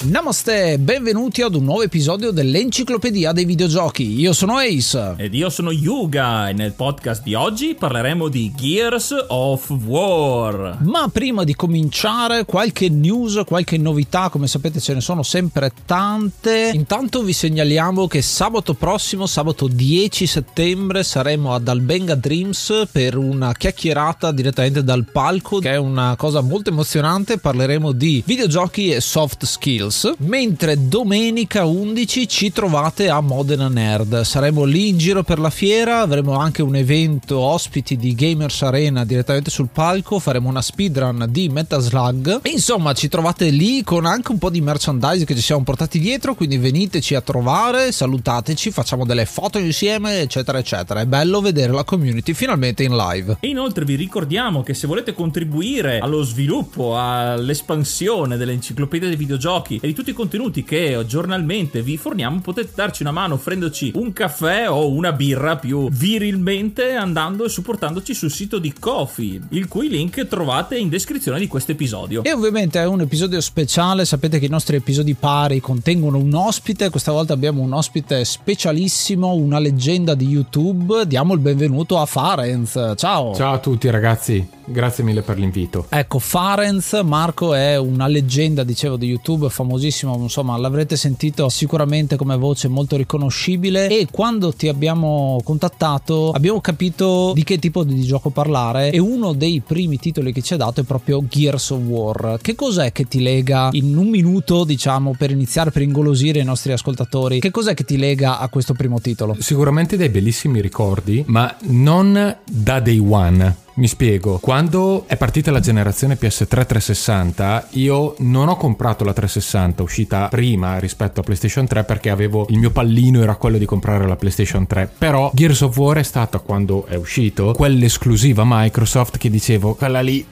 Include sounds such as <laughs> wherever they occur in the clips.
Namaste, benvenuti ad un nuovo episodio dell'Enciclopedia dei Videogiochi. Io sono Ace. Ed io sono Yuga e nel podcast di oggi parleremo di Gears of War. Ma prima di cominciare, qualche news, qualche novità, come sapete ce ne sono sempre tante. Intanto vi segnaliamo che sabato prossimo, sabato 10 settembre, saremo ad Albenga Dreams per una chiacchierata direttamente dal palco, che è una cosa molto emozionante. Parleremo di videogiochi e soft skills mentre domenica 11 ci trovate a Modena Nerd. Saremo lì in giro per la fiera, avremo anche un evento ospiti di Gamers Arena direttamente sul palco, faremo una speedrun di Metaslug. Insomma, ci trovate lì con anche un po' di merchandise che ci siamo portati dietro, quindi veniteci a trovare, salutateci, facciamo delle foto insieme, eccetera eccetera. È bello vedere la community finalmente in live. E inoltre vi ricordiamo che se volete contribuire allo sviluppo, all'espansione dell'enciclopedia dei videogiochi e di tutti i contenuti che giornalmente vi forniamo, potete darci una mano offrendoci un caffè o una birra più virilmente andando e supportandoci sul sito di Kofi, il cui link trovate in descrizione di questo episodio. E ovviamente è un episodio speciale, sapete che i nostri episodi pari contengono un ospite, questa volta abbiamo un ospite specialissimo, una leggenda di YouTube. Diamo il benvenuto a Farenz. Ciao. Ciao a tutti ragazzi, grazie mille per l'invito. Ecco, Farenz, Marco è una leggenda, dicevo, di YouTube, famosissimo, insomma, l'avrete sentito sicuramente come voce molto riconoscibile e quando ti abbiamo contattato abbiamo capito di che tipo di gioco parlare e uno dei primi titoli che ci ha dato è proprio Gears of War. Che cos'è che ti lega in un minuto, diciamo, per iniziare, per ingolosire i nostri ascoltatori? Che cos'è che ti lega a questo primo titolo? Sicuramente dei bellissimi ricordi, ma non da day one. Mi spiego, quando è partita la generazione PS3 360 io non ho comprato la 360 uscita prima rispetto a PlayStation 3 perché avevo il mio pallino era quello di comprare la PlayStation 3, però Gears of War è stata quando è uscito quell'esclusiva Microsoft che dicevo quella lì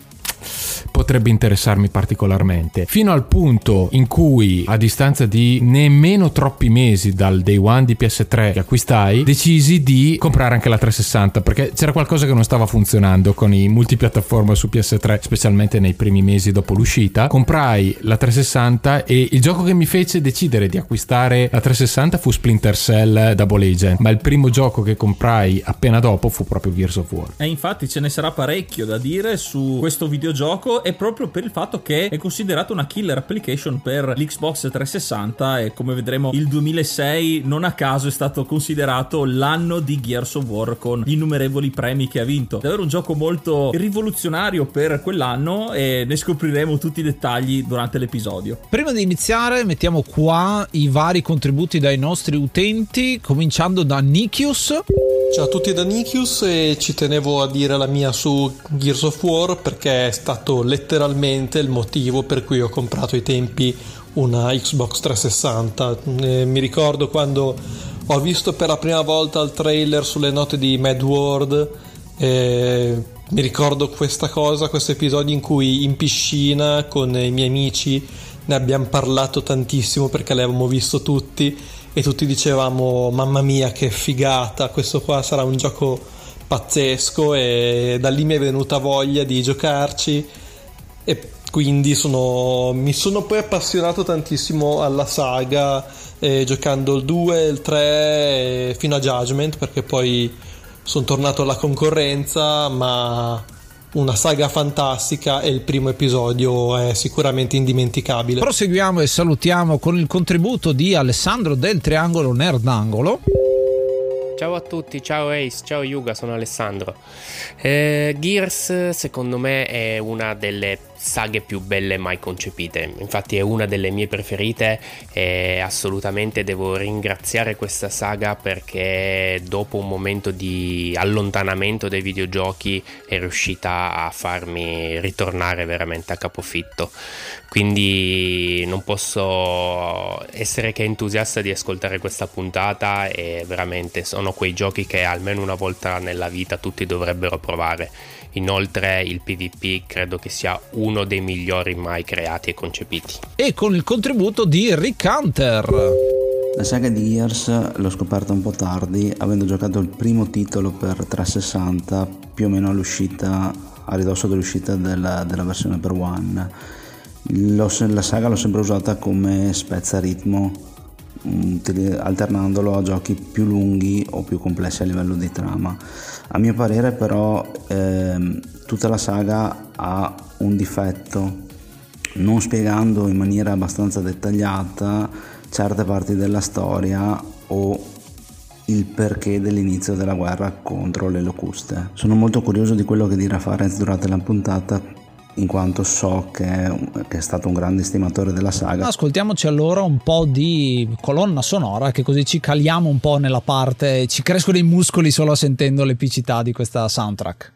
potrebbe interessarmi particolarmente. Fino al punto in cui, a distanza di nemmeno troppi mesi dal day one di PS3 che acquistai, decisi di comprare anche la 360 perché c'era qualcosa che non stava funzionando con i multipiattaforma su PS3, specialmente nei primi mesi dopo l'uscita. Comprai la 360 e il gioco che mi fece decidere di acquistare la 360 fu Splinter Cell Double Agent, ma il primo gioco che comprai appena dopo fu proprio Gears of War. E infatti ce ne sarà parecchio da dire su questo videogioco è proprio per il fatto che è considerato una killer application per l'Xbox 360 e come vedremo il 2006 non a caso è stato considerato l'anno di Gears of War con gli innumerevoli premi che ha vinto. Davvero un gioco molto rivoluzionario per quell'anno e ne scopriremo tutti i dettagli durante l'episodio. Prima di iniziare mettiamo qua i vari contributi dai nostri utenti, cominciando da Nikius. Ciao a tutti da Nikius e ci tenevo a dire la mia su Gears of War perché è stato letteralmente il motivo per cui ho comprato ai tempi una Xbox 360. Eh, mi ricordo quando ho visto per la prima volta il trailer sulle note di Mad World. Eh, mi ricordo questa cosa, questo episodio in cui in piscina con i miei amici ne abbiamo parlato tantissimo perché l'avevamo visto tutti e tutti dicevamo mamma mia che figata, questo qua sarà un gioco pazzesco e da lì mi è venuta voglia di giocarci e quindi sono, mi sono poi appassionato tantissimo alla saga eh, giocando il 2, il 3 fino a Judgment perché poi sono tornato alla concorrenza ma una saga fantastica e il primo episodio è sicuramente indimenticabile. Proseguiamo e salutiamo con il contributo di Alessandro del Triangolo Nerdangolo. Ciao a tutti, ciao Ace, ciao Yuga, sono Alessandro. Eh, Gears secondo me è una delle saghe più belle mai concepite. Infatti è una delle mie preferite e assolutamente devo ringraziare questa saga perché dopo un momento di allontanamento dai videogiochi è riuscita a farmi ritornare veramente a capofitto. Quindi non posso essere che entusiasta di ascoltare questa puntata e veramente sono quei giochi che almeno una volta nella vita tutti dovrebbero provare. Inoltre il PvP credo che sia uno dei migliori mai creati e concepiti. E con il contributo di Rick Hunter. La saga di Gears l'ho scoperta un po' tardi, avendo giocato il primo titolo per 360 più o meno all'uscita, a ridosso dell'uscita della, della versione per One. L'ho, la saga l'ho sempre usata come spezzaritmo, alternandolo a giochi più lunghi o più complessi a livello di trama. A mio parere però ehm, tutta la saga ha un difetto, non spiegando in maniera abbastanza dettagliata certe parti della storia o il perché dell'inizio della guerra contro le locuste. Sono molto curioso di quello che dirà Farenz durante la puntata in quanto so che è, stato un grande stimatore della saga. Ascoltiamoci allora un po' di colonna sonora che così ci caliamo un po' nella parte, ci crescono i muscoli solo sentendo l'epicità di questa soundtrack.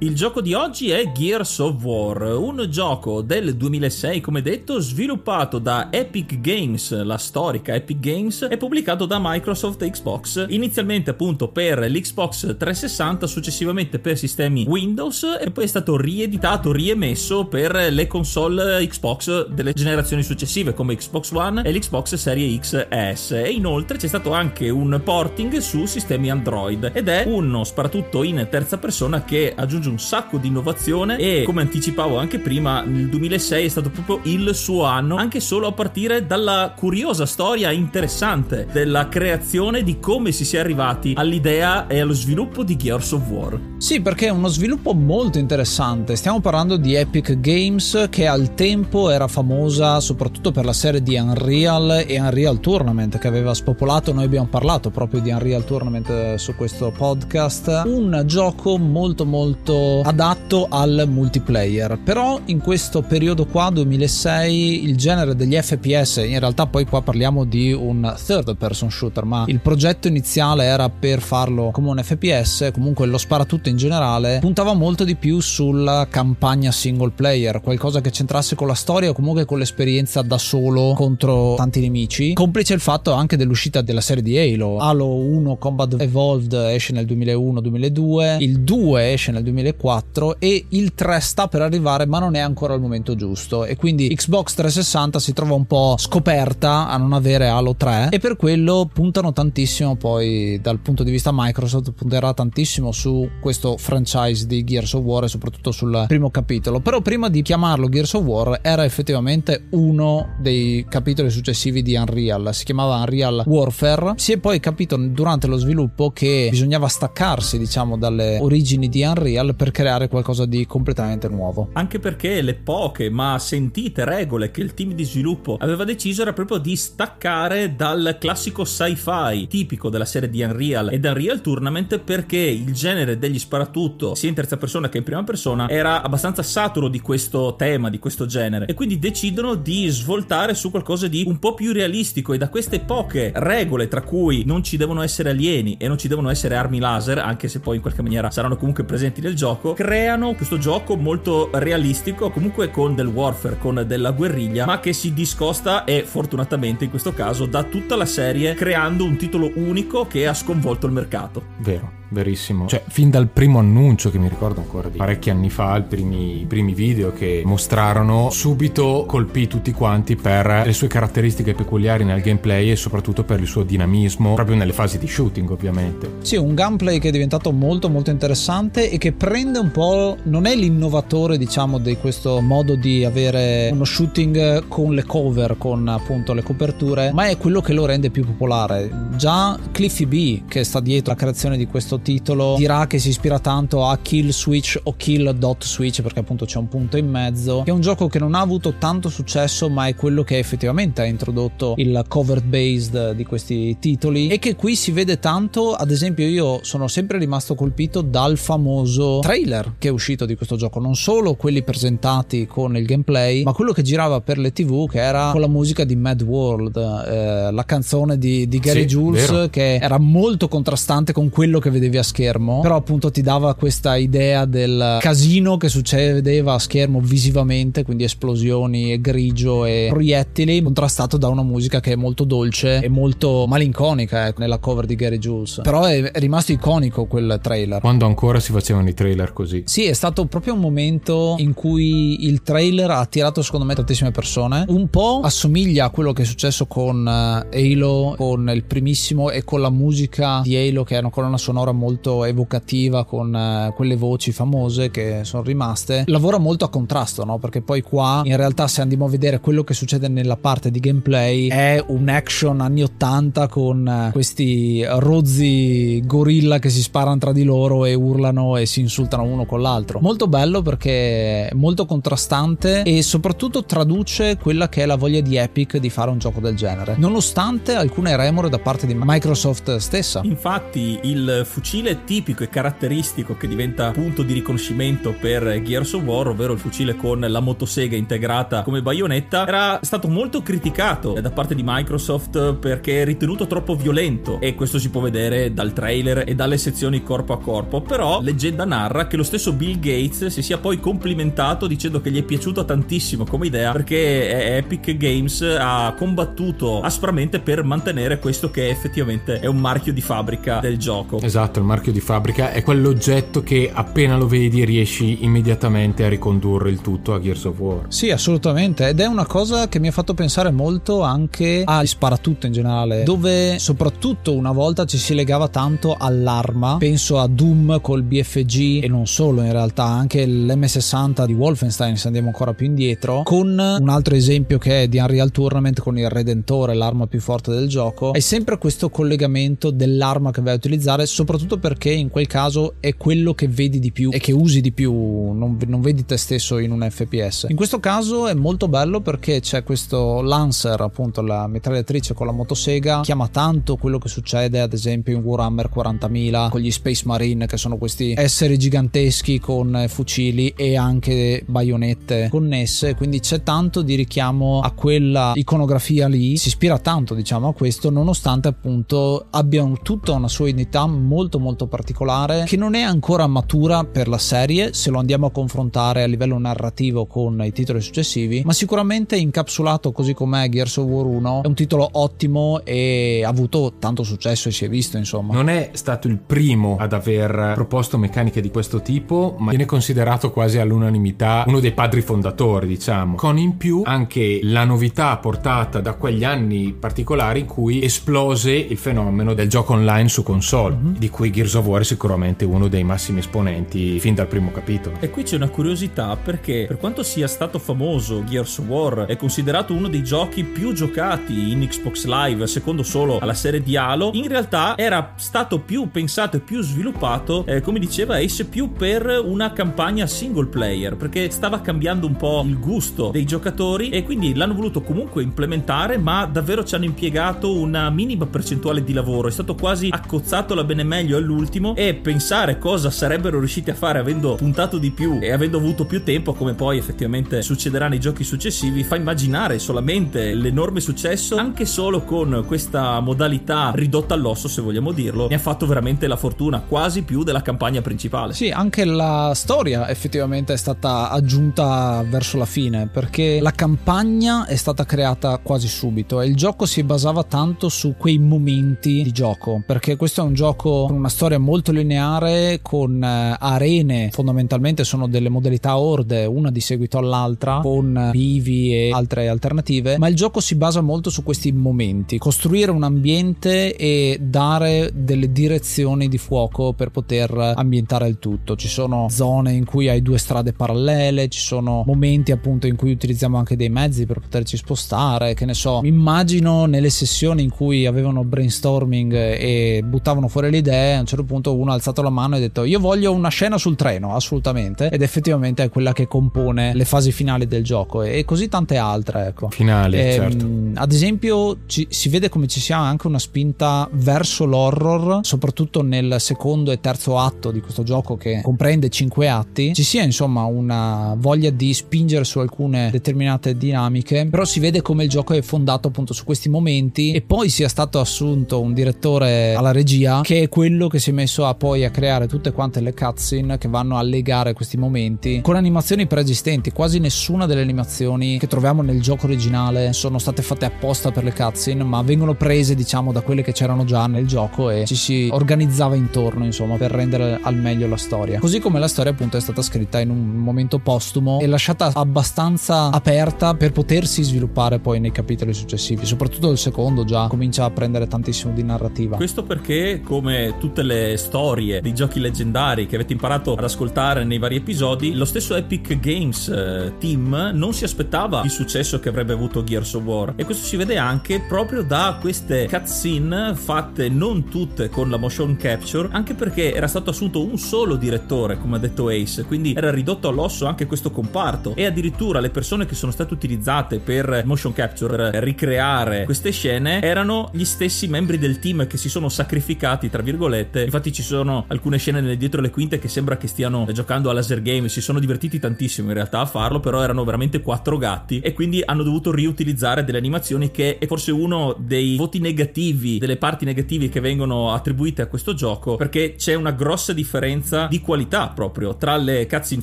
Il gioco di oggi è Gears of War, un gioco del 2006, come detto, sviluppato da Epic Games, la storica Epic Games, e pubblicato da Microsoft Xbox, inizialmente appunto per l'Xbox 360, successivamente per sistemi Windows e poi è stato rieditato, riemesso per le console Xbox delle generazioni successive come Xbox One e l'Xbox Serie X e S. E inoltre c'è stato anche un porting su sistemi Android ed è uno sparatutto in terza persona che aggiunge un sacco di innovazione e come anticipavo anche prima il 2006 è stato proprio il suo anno anche solo a partire dalla curiosa storia interessante della creazione di come si sia arrivati all'idea e allo sviluppo di Gears of War. Sì, perché è uno sviluppo molto interessante. Stiamo parlando di Epic Games che al tempo era famosa soprattutto per la serie di Unreal e Unreal Tournament che aveva spopolato. Noi abbiamo parlato proprio di Unreal Tournament eh, su questo podcast. Un gioco molto molto adatto al multiplayer. Però in questo periodo qua, 2006, il genere degli FPS, in realtà poi qua parliamo di un third person shooter, ma il progetto iniziale era per farlo come un FPS, comunque lo sparatutto in generale, puntava molto di più sulla campagna single player, qualcosa che c'entrasse con la storia o comunque con l'esperienza da solo contro tanti nemici, complice il fatto anche dell'uscita della serie di Halo. Halo 1 Combat Evolved esce nel 2001-2002, il 2 esce nel 2005 2004 e il 3 sta per arrivare ma non è ancora il momento giusto. E quindi Xbox 360 si trova un po' scoperta a non avere Halo 3 e per quello puntano tantissimo poi dal punto di vista Microsoft punterà tantissimo su questo franchise di Gears of War e soprattutto sul primo capitolo. Però prima di chiamarlo Gears of War era effettivamente uno dei capitoli successivi di Unreal. Si chiamava Unreal Warfare. Si è poi capito durante lo sviluppo che bisognava staccarsi diciamo dalle origini di Unreal per creare qualcosa di completamente nuovo. Anche perché le poche ma sentite regole che il team di sviluppo aveva deciso era proprio di staccare dal classico sci-fi tipico della serie di Unreal ed Unreal Tournament perché il genere degli sparatutto sia in terza persona che in prima persona era abbastanza saturo di questo tema, di questo genere e quindi decidono di svoltare su qualcosa di un po' più realistico e da queste poche regole tra cui non ci devono essere alieni e non ci devono essere armi laser anche se poi in qualche maniera saranno comunque presenti nel gioco creano questo gioco molto realistico comunque con del warfare con della guerriglia ma che si discosta e fortunatamente in questo caso da tutta la serie creando un titolo unico che ha sconvolto il mercato. Vero verissimo. Cioè, fin dal primo annuncio che mi ricordo ancora di parecchi anni fa, i primi, i primi video che mostrarono, subito colpì tutti quanti per le sue caratteristiche peculiari nel gameplay e soprattutto per il suo dinamismo, proprio nelle fasi di shooting, ovviamente. Sì, un gameplay che è diventato molto molto interessante e che prende un po'. non è l'innovatore, diciamo, di questo modo di avere uno shooting con le cover, con appunto le coperture, ma è quello che lo rende più popolare. Già Cliffy B, che sta dietro la creazione di questo titolo dirà che si ispira tanto a Kill Switch o Kill Dot Switch perché appunto c'è un punto in mezzo. Che è un gioco che non ha avuto tanto successo ma è quello che effettivamente ha introdotto il covered based di questi titoli e che qui si vede tanto. Ad esempio io sono sempre rimasto colpito dal famoso trailer che è uscito di questo gioco. Non solo quelli presentati con il gameplay ma quello che girava per le tv che era con la musica di Mad World eh, la canzone di, di Gary sì, Jules vero. che era molto contrastante con quello che vedevi vedevi a schermo, però appunto ti dava questa idea del casino che succedeva a schermo visivamente, quindi esplosioni e grigio e proiettili, contrastato da una musica che è molto dolce e molto malinconica eh, nella cover di Gary Jules. Però è, rimasto iconico quel trailer. Quando ancora si facevano i trailer così. Sì, è stato proprio un momento in cui il trailer ha attirato secondo me tantissime persone. Un po' assomiglia a quello che è successo con eh, Halo, con il primissimo e con la musica di Halo che è una colonna sonora molto evocativa con eh, quelle voci famose che sono rimaste lavora molto a contrasto no? perché poi qua in realtà se andiamo a vedere quello che succede nella parte di gameplay è un action anni 80 con eh, questi rozzi gorilla che si sparano tra di loro e urlano e si insultano uno con l'altro molto bello perché è molto contrastante e soprattutto traduce quella che è la voglia di Epic di fare un gioco del genere nonostante alcune remore da parte di Microsoft stessa infatti il fucile tipico e caratteristico che diventa punto di riconoscimento per Gears of War, ovvero il fucile con la motosega integrata come baionetta, era stato molto criticato da parte di Microsoft perché ritenuto troppo violento e questo si può vedere dal trailer e dalle sezioni corpo a corpo, però leggenda narra che lo stesso Bill Gates si sia poi complimentato dicendo che gli è piaciuto tantissimo come idea perché Epic Games ha combattuto aspramente per mantenere questo che effettivamente è un marchio di fabbrica del gioco. Esatto, il marchio di fabbrica è quell'oggetto che appena lo vedi riesci immediatamente a ricondurre il tutto a Gears of War. Sì, assolutamente, ed è una cosa che mi ha fatto pensare molto anche a sparatutto in generale, dove soprattutto una volta ci si legava tanto all'arma, penso a Doom col BFG e non solo in realtà, anche l'M60 di Wolfenstein se andiamo ancora più indietro, con un altro esempio che è di Unreal Tournament con il Redentore, l'arma più forte del gioco, è sempre questo collegamento dell'arma che vai a utilizzare, soprattutto soprattutto perché in quel caso è quello che vedi di più e che usi di più, non, non, vedi te stesso in un FPS. In questo caso è molto bello perché c'è questo Lancer, appunto la mitragliatrice con la motosega, chiama tanto quello che succede ad esempio in Warhammer 40.000 con gli Space Marine che sono questi esseri giganteschi con fucili e anche baionette connesse, quindi c'è tanto di richiamo a quella iconografia lì, si ispira tanto diciamo a questo nonostante appunto abbia tutta una sua unità molto molto molto particolare che non è ancora matura per la serie se lo andiamo a confrontare a livello narrativo con i titoli successivi, ma sicuramente incapsulato così com'è Gears of War 1 è un titolo ottimo e ha avuto tanto successo e si è visto insomma. Non è stato il primo ad aver proposto meccaniche di questo tipo, ma viene considerato quasi all'unanimità uno dei padri fondatori, diciamo. Con in più anche la novità portata da quegli anni particolari in cui esplose il fenomeno del gioco online su console, mm-hmm. di cui Gears of War è sicuramente uno dei massimi esponenti fin dal primo capitolo. E qui c'è una curiosità perché per quanto sia stato famoso Gears of War è considerato uno dei giochi più giocati in Xbox Live secondo solo alla serie di Halo, in realtà era stato più pensato e più sviluppato, eh, come diceva Ace, più per una campagna single player, perché stava cambiando un po' il gusto dei giocatori e quindi l'hanno voluto comunque implementare, ma davvero ci hanno impiegato una minima percentuale di lavoro, è stato quasi accozzato la bene meglio all'ultimo e pensare cosa sarebbero riusciti a fare avendo puntato di più e avendo avuto più tempo, come poi effettivamente succederà nei giochi successivi, fa immaginare solamente l'enorme successo anche solo con questa modalità ridotta all'osso, se vogliamo dirlo, ne ha fatto veramente la fortuna, quasi più della campagna principale. Sì, anche la storia effettivamente è stata aggiunta verso la fine, perché la campagna è stata creata quasi subito e il gioco si basava tanto su quei momenti di gioco, perché questo è un gioco una storia molto lineare, con eh, arene, fondamentalmente sono delle modalità orde, una di seguito all'altra, con bivi e altre alternative, ma il gioco si basa molto su questi momenti, costruire un ambiente e dare delle direzioni di fuoco per poter ambientare il tutto. Ci sono zone in cui hai due strade parallele, ci sono momenti appunto in cui utilizziamo anche dei mezzi per poterci spostare, che ne so, immagino nelle sessioni in cui avevano brainstorming e buttavano fuori le idee, a un certo punto uno ha alzato la mano e ha detto io voglio una scena sul treno, assolutamente, ed effettivamente è quella che compone le fasi finali del gioco e così tante altre, ecco. Finali, e, ehm, certo. Ad esempio ci, si vede come ci sia anche una spinta verso l'horror, soprattutto nel secondo e terzo atto di questo gioco che comprende cinque atti, ci sia insomma una voglia di spingere su alcune determinate dinamiche, però si vede come il gioco è fondato appunto su questi momenti e poi sia stato assunto un direttore alla regia che è quello che si è messo a poi a creare tutte quante le cutscene che vanno a legare questi momenti con animazioni preesistenti, quasi nessuna delle animazioni che troviamo nel gioco originale sono state fatte apposta per le cutscene, ma vengono prese diciamo da quelle che c'erano già nel gioco e ci si organizzava intorno insomma per rendere al meglio la storia. Così come la storia appunto è stata scritta in un momento postumo e lasciata abbastanza aperta per potersi sviluppare poi nei capitoli successivi, soprattutto il secondo già comincia a prendere tantissimo di narrativa. Questo perché come tutte le storie dei giochi leggendari che avete imparato ad ascoltare nei vari episodi, lo stesso Epic Games eh, team non si aspettava il successo che avrebbe avuto Gears of War e questo si vede anche proprio da queste cutscene fatte non tutte con la motion capture, anche perché era stato assunto un solo direttore, come ha detto Ace, quindi era ridotto all'osso anche questo comparto e addirittura le persone che sono state utilizzate per motion capture, per ricreare queste scene, erano gli stessi membri del team che si sono sacrificati, tra virgolette. Infatti ci sono alcune scene dietro le quinte che sembra che stiano giocando a laser game, si sono divertiti tantissimo in realtà a farlo, però erano veramente quattro gatti e quindi hanno dovuto riutilizzare delle animazioni che è forse uno dei voti negativi, delle parti negative che vengono attribuite a questo gioco, perché c'è una grossa differenza di qualità proprio tra le cutscene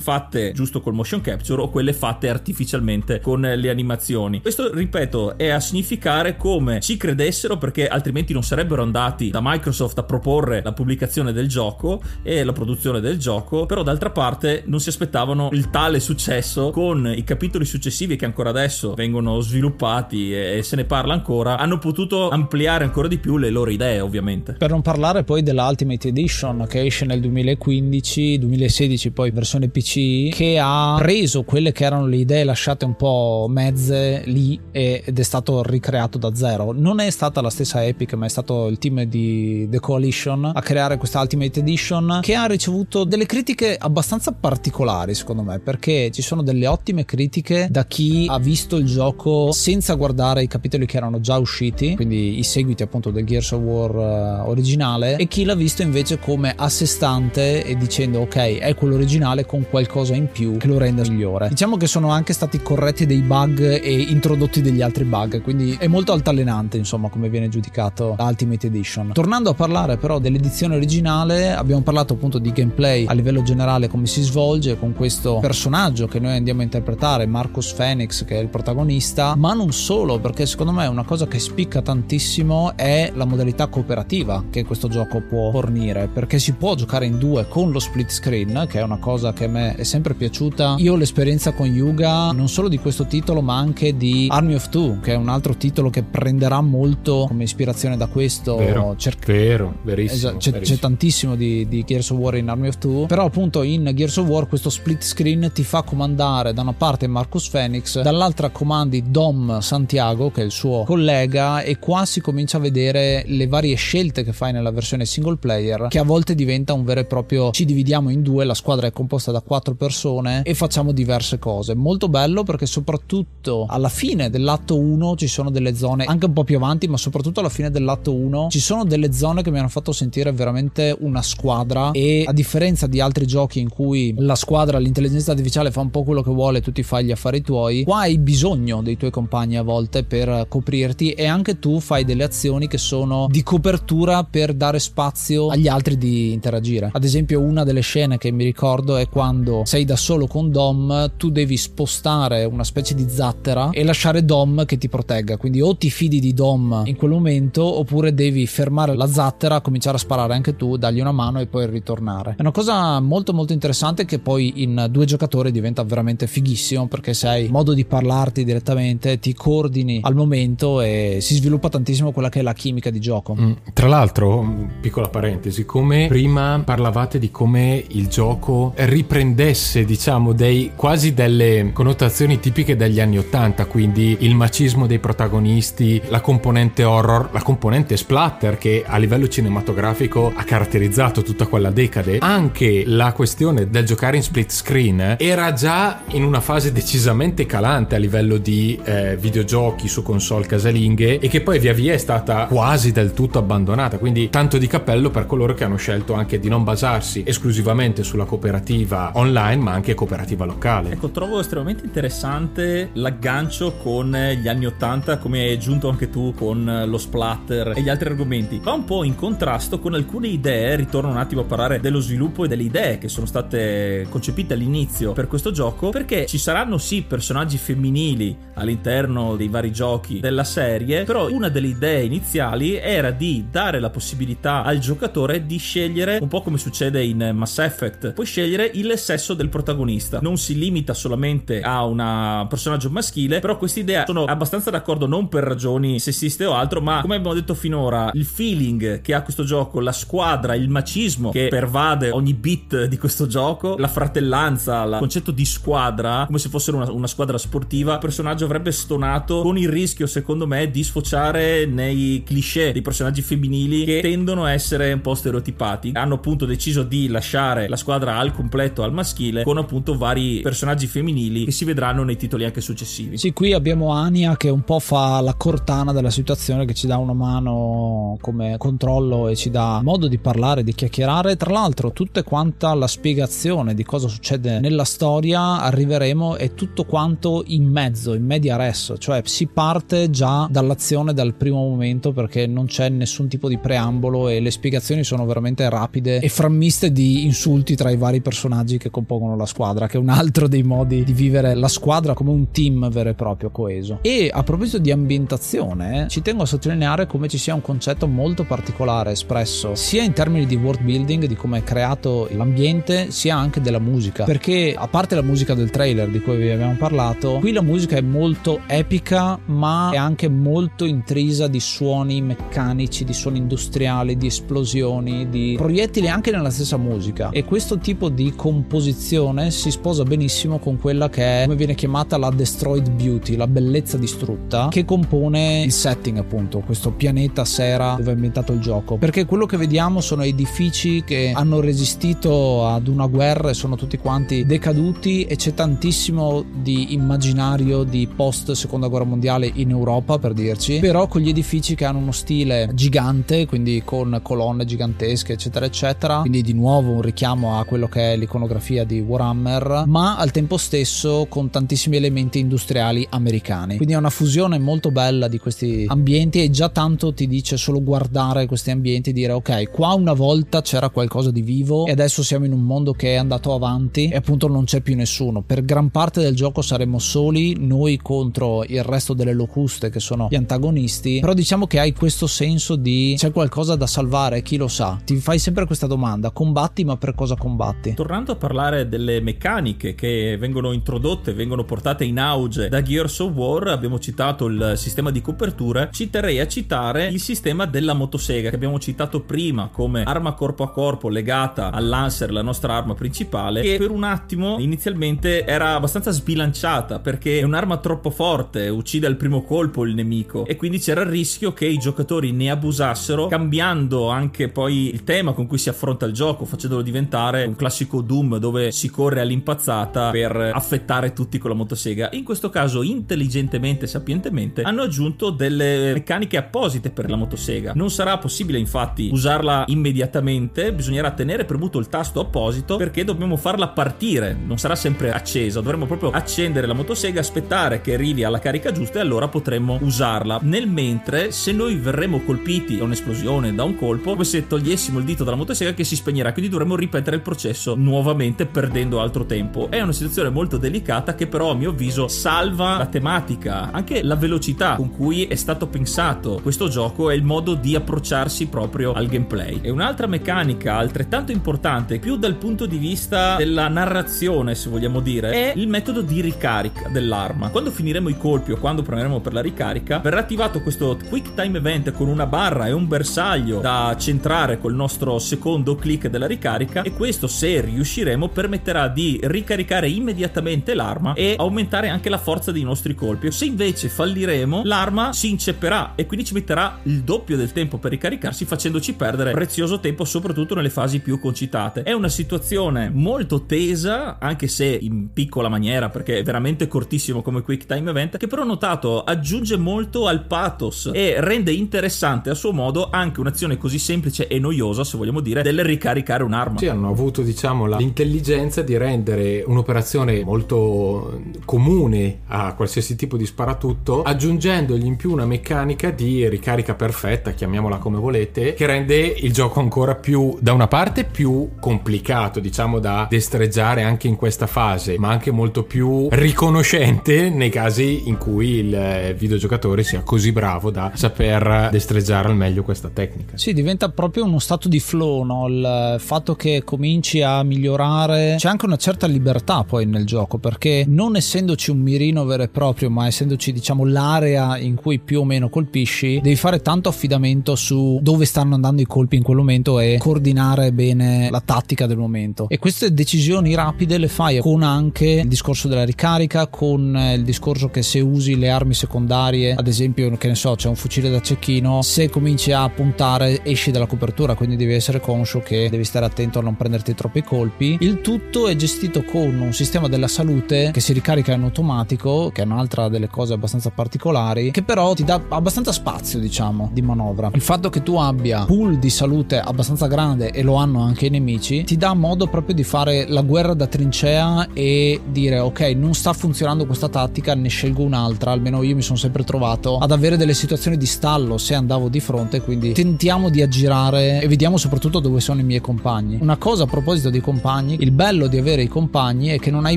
fatte giusto col motion capture o quelle fatte artificialmente con le animazioni. Questo, ripeto, è a significare come ci credessero perché altrimenti non sarebbero andati da Microsoft a proporre la pubblicazione del gioco e la produzione del gioco, però d'altra parte non si aspettavano il tale successo con i capitoli successivi che ancora adesso vengono sviluppati e se ne parla ancora, hanno potuto ampliare ancora di più le loro idee ovviamente. Per non parlare poi della Ultimate Edition che esce nel 2015, 2016 poi versione PC, che ha preso quelle che erano le idee lasciate un po' mezze lì ed è stato ricreato da zero. Non è stata la stessa Epic, ma è stato il team di The Coalition a creare questa Ultimate Edition che ha ricevuto delle critiche abbastanza particolari secondo me, perché ci sono delle ottime critiche da chi ha visto il gioco senza guardare i capitoli che erano già usciti, quindi i seguiti appunto del Gears of War uh, originale, e chi l'ha visto invece come a sé stante e dicendo ok, è quello originale con qualcosa in più che lo rende migliore. Diciamo che sono anche stati corretti dei bug e introdotti degli altri bug, quindi è molto altalenante insomma come viene giudicato l'Ultimate Edition. Tornando a parlare però delle nell'edizione originale abbiamo parlato appunto di gameplay a livello generale come si svolge con questo personaggio che noi andiamo a interpretare Marcus Phoenix che è il protagonista. Ma non solo perché secondo me una cosa che spicca tantissimo è la modalità cooperativa che questo gioco può fornire perché si può giocare in due con lo split screen che è una cosa che a me è sempre piaciuta. Io ho l'esperienza con Yuga non solo di questo titolo ma anche di Army of Two che è un altro titolo che prenderà molto come ispirazione da questo vero, Cer- vero verissimo, esatto, c'è, verissimo. c'è, tantissimo di, di, Gears of War in Army of Two però appunto in Gears of War questo split screen ti fa comandare da una parte Marcus Phoenix dall'altra comandi Dom Santiago che è il suo collega e qua si comincia a vedere le varie scelte che fai nella versione single player che a volte diventa un vero e proprio ci dividiamo in due la squadra è composta da quattro persone e facciamo diverse cose molto bello perché soprattutto alla fine dell'atto 1 ci sono delle zone anche un po' più avanti ma soprattutto alla fine dell'atto 1 ci sono delle zone che mi hanno fatto sentire veramente una squadra e a differenza di altri giochi in cui la squadra l'intelligenza artificiale fa un po' quello che vuole tu ti fai gli affari tuoi qua hai bisogno dei tuoi compagni a volte per coprirti e anche tu fai delle azioni che sono di copertura per dare spazio agli altri di interagire. Ad esempio una delle scene che mi ricordo è quando sei da solo con Dom tu devi spostare una specie di zattera e lasciare Dom che ti protegga. Quindi o ti fidi di Dom in quel momento oppure devi fermare la zattera cominciare a sparare anche tu dargli una mano e poi ritornare. È una cosa molto molto interessante che poi in due giocatori diventa veramente fighissimo perché sei modo di parlarti direttamente ti coordini al momento e si sviluppa tantissimo quella che è la chimica di gioco. Mm, tra l'altro piccola parentesi come prima parlavate di come il gioco riprendesse diciamo dei quasi delle connotazioni tipiche degli anni 80 quindi il macismo dei protagonisti la componente horror la componente splatter che a livello cinematografico ha caratterizzato tutta quella decade. Anche la questione del giocare in split screen era già in una fase decisamente calante a livello di eh, videogiochi su console casalinghe e che poi via via è stata quasi del tutto abbandonata. Quindi tanto di cappello per coloro che hanno scelto anche di non basarsi esclusivamente sulla cooperativa online ma anche cooperativa locale. Ecco trovo estremamente interessante l'aggancio con gli anni 80 come hai aggiunto anche tu con lo splatter e gli altri argomenti. Va un po' in contrasto con alcune idee ritorno un attimo a parlare dello sviluppo e delle idee che sono state concepite all'inizio per questo gioco perché ci saranno sì personaggi femminili all'interno dei vari giochi della serie però una delle idee iniziali era di dare la possibilità al giocatore di scegliere un po' come succede in Mass Effect puoi scegliere il sesso del protagonista. Non si limita solamente a un personaggio maschile però questa idea sono abbastanza d'accordo non per ragioni sessiste o altro ma come abbiamo detto finora il feeling che ha questo gioco la squadra il macismo che pervade ogni bit di questo gioco la fratellanza il concetto di squadra come se fosse una, una squadra sportiva il personaggio avrebbe stonato con il rischio secondo me di sfociare nei cliché dei personaggi femminili che tendono a essere un po' stereotipati. Hanno appunto deciso di lasciare la squadra al completo al maschile con appunto vari personaggi femminili che si vedranno nei titoli anche successivi. Sì qui abbiamo Ania che un po' fa la cortana della situazione che ci dà una mano come controllo e ci dà modo di parlare di chiacchierare. Tra l'altro tutta quanta la spiegazione di cosa succede nella storia arriveremo è tutto quanto in mezzo in media res. Cioè si parte già dall'azione dal primo momento perché non c'è nessun tipo di preambolo e le spiegazioni sono veramente rapide e frammiste di insulti tra i vari personaggi che compongono la squadra che è un altro dei modi di vivere la squadra come un team vero e proprio coeso. E a proposito di ambientazione ci tengo a sottolineare come ci sia un concetto molto particolare espresso sia in termini di world building di come è creato l'ambiente sia anche della musica. Perché a parte la musica del trailer di cui vi abbiamo parlato qui la musica è molto epica ma è anche molto intrisa di suoni meccanici di suoni industriali di esplosioni di proiettili anche nella stessa musica. E questo tipo di composizione si sposa benissimo con quella che è come viene chiamata la destroyed beauty la bellezza distrutta che compone il setting appunto questo pianeta sera dove è ambientato il gioco. Perché quello che vediamo sono edifici che hanno resistito ad una guerra e sono tutti quanti decaduti e c'è tantissimo di immaginario di post seconda guerra mondiale in Europa per dirci però con gli edifici che hanno uno stile gigante quindi con colonne gigantesche eccetera eccetera quindi di nuovo un richiamo a quello che è l'iconografia di Warhammer ma al tempo stesso con tantissimi elementi industriali americani. Quindi è una fusione molto bella di questi ambienti e già tanto ti dice solo guardare questi ambienti dire dire ok, qua una volta c'era qualcosa di vivo e adesso siamo in un mondo che è andato avanti e appunto non c'è più nessuno. Per gran parte del gioco saremo soli, noi contro il resto delle locuste che sono gli antagonisti, però diciamo che hai questo senso di c'è qualcosa da salvare, chi lo sa. Ti fai sempre questa domanda, combatti ma per cosa combatti? Tornando a parlare delle meccaniche che vengono introdotte, vengono portate in auge da Gears of War, abbiamo citato il sistema di copertura, ci terrei a citare il sistema della motosega che abbiamo citato prima come arma corpo a corpo legata al Lancer, la nostra arma principale, che per un attimo inizialmente era abbastanza sbilanciata perché è un'arma troppo forte, uccide al primo colpo il nemico e quindi c'era il rischio che i giocatori ne abusassero cambiando anche poi il tema con cui si affronta il gioco, facendolo diventare un classico Doom dove si corre all'impazzata per affettare tutti con la motosega. In questo caso intelligentemente, sapientemente hanno aggiunto delle meccaniche apposite per la motosega. Non sarà possibile infatti usarla immediatamente, bisognerà tenere premuto il tasto apposito perché dobbiamo farla partire, non sarà sempre accesa, dovremo proprio accendere la motosega, aspettare che arrivi alla carica giusta e allora potremmo usarla. Nel mentre, se noi verremo colpiti da un'esplosione, da un colpo, come se togliessimo il dito dalla motosega che si spegnerà, quindi dovremo ripetere il processo nuovamente perdendo altro tempo. È una situazione molto delicata che però a mio avviso salva la tematica, anche la velocità con cui è stato pensato questo gioco e il modo di approcciarsi proprio al gameplay. E un'altra meccanica altrettanto importante, più dal punto di vista della narrazione, se vogliamo dire, è il metodo di ricarica dell'arma. Quando finiremo i colpi o quando premeremo per la ricarica, verrà attivato questo quick time event con una barra e un bersaglio da centrare col nostro secondo click della ricarica e questo se riusciremo permetterà di ricaricare immediatamente l'arma e aumentare anche la forza dei nostri colpi. Se invece falliremo, l'arma si incepperà e quindi ci metterà il doppio del tempo per ricaricarsi facendoci perdere prezioso tempo soprattutto nelle fasi più concitate. È una situazione molto tesa, anche se in piccola maniera perché è veramente cortissimo come quick time event, che però ho notato aggiunge molto al pathos e rende interessante a suo modo anche un'azione così semplice e noiosa, se vogliamo dire, del ricaricare un'arma. Sì, hanno avuto diciamo l'intelligenza di rendere un'operazione molto comune a qualsiasi tipo di sparatutto, aggiungendogli in più una meccanica di ricarica perfetta, chiamiamola come volete, che rende il gioco ancora più, da una parte, più complicato, diciamo, da destreggiare anche in questa fase, ma anche molto più riconoscente nei casi in cui il videogiocatore sia così bravo da saper destreggiare al meglio questa tecnica. Sì, diventa proprio uno stato di flow, no? il fatto che cominci a migliorare, c'è anche una certa libertà poi nel gioco, perché non essendoci un mirino vero e proprio, ma essendoci diciamo l'area in cui più o meno colpisci, devi fare tanto affidamento su dove stanno andando i colpi in quel momento e coordinare bene la tattica del momento. E queste decisioni rapide le fai con anche il discorso della ricarica, con il discorso che se usi le armi secondarie, ad esempio, che ne so, c'è un fucile da cecchino, se cominci a puntare esci dalla copertura, quindi devi essere conscio che devi stare attento a non prenderti troppi colpi. Il tutto è gestito con un sistema della salute che si ricarica in automatico, che è un'altra delle cose abbastanza particolari, che però ti dà abbastanza spazio, diciamo, di manovra. Il fatto che tu abbia pool di salute abbastanza grande e lo hanno anche i nemici, ti dà modo proprio di fare la guerra da trincea e dire ok, non sta funzionando questa tattica, ne scelgo un'altra. Almeno io mi sono sempre trovato ad avere delle situazioni di stallo se andavo di fronte, quindi tentiamo di aggirare e vediamo soprattutto dove sono i miei compagni. Una cosa a proposito dei compagni, il bello di avere i compagni è che non hai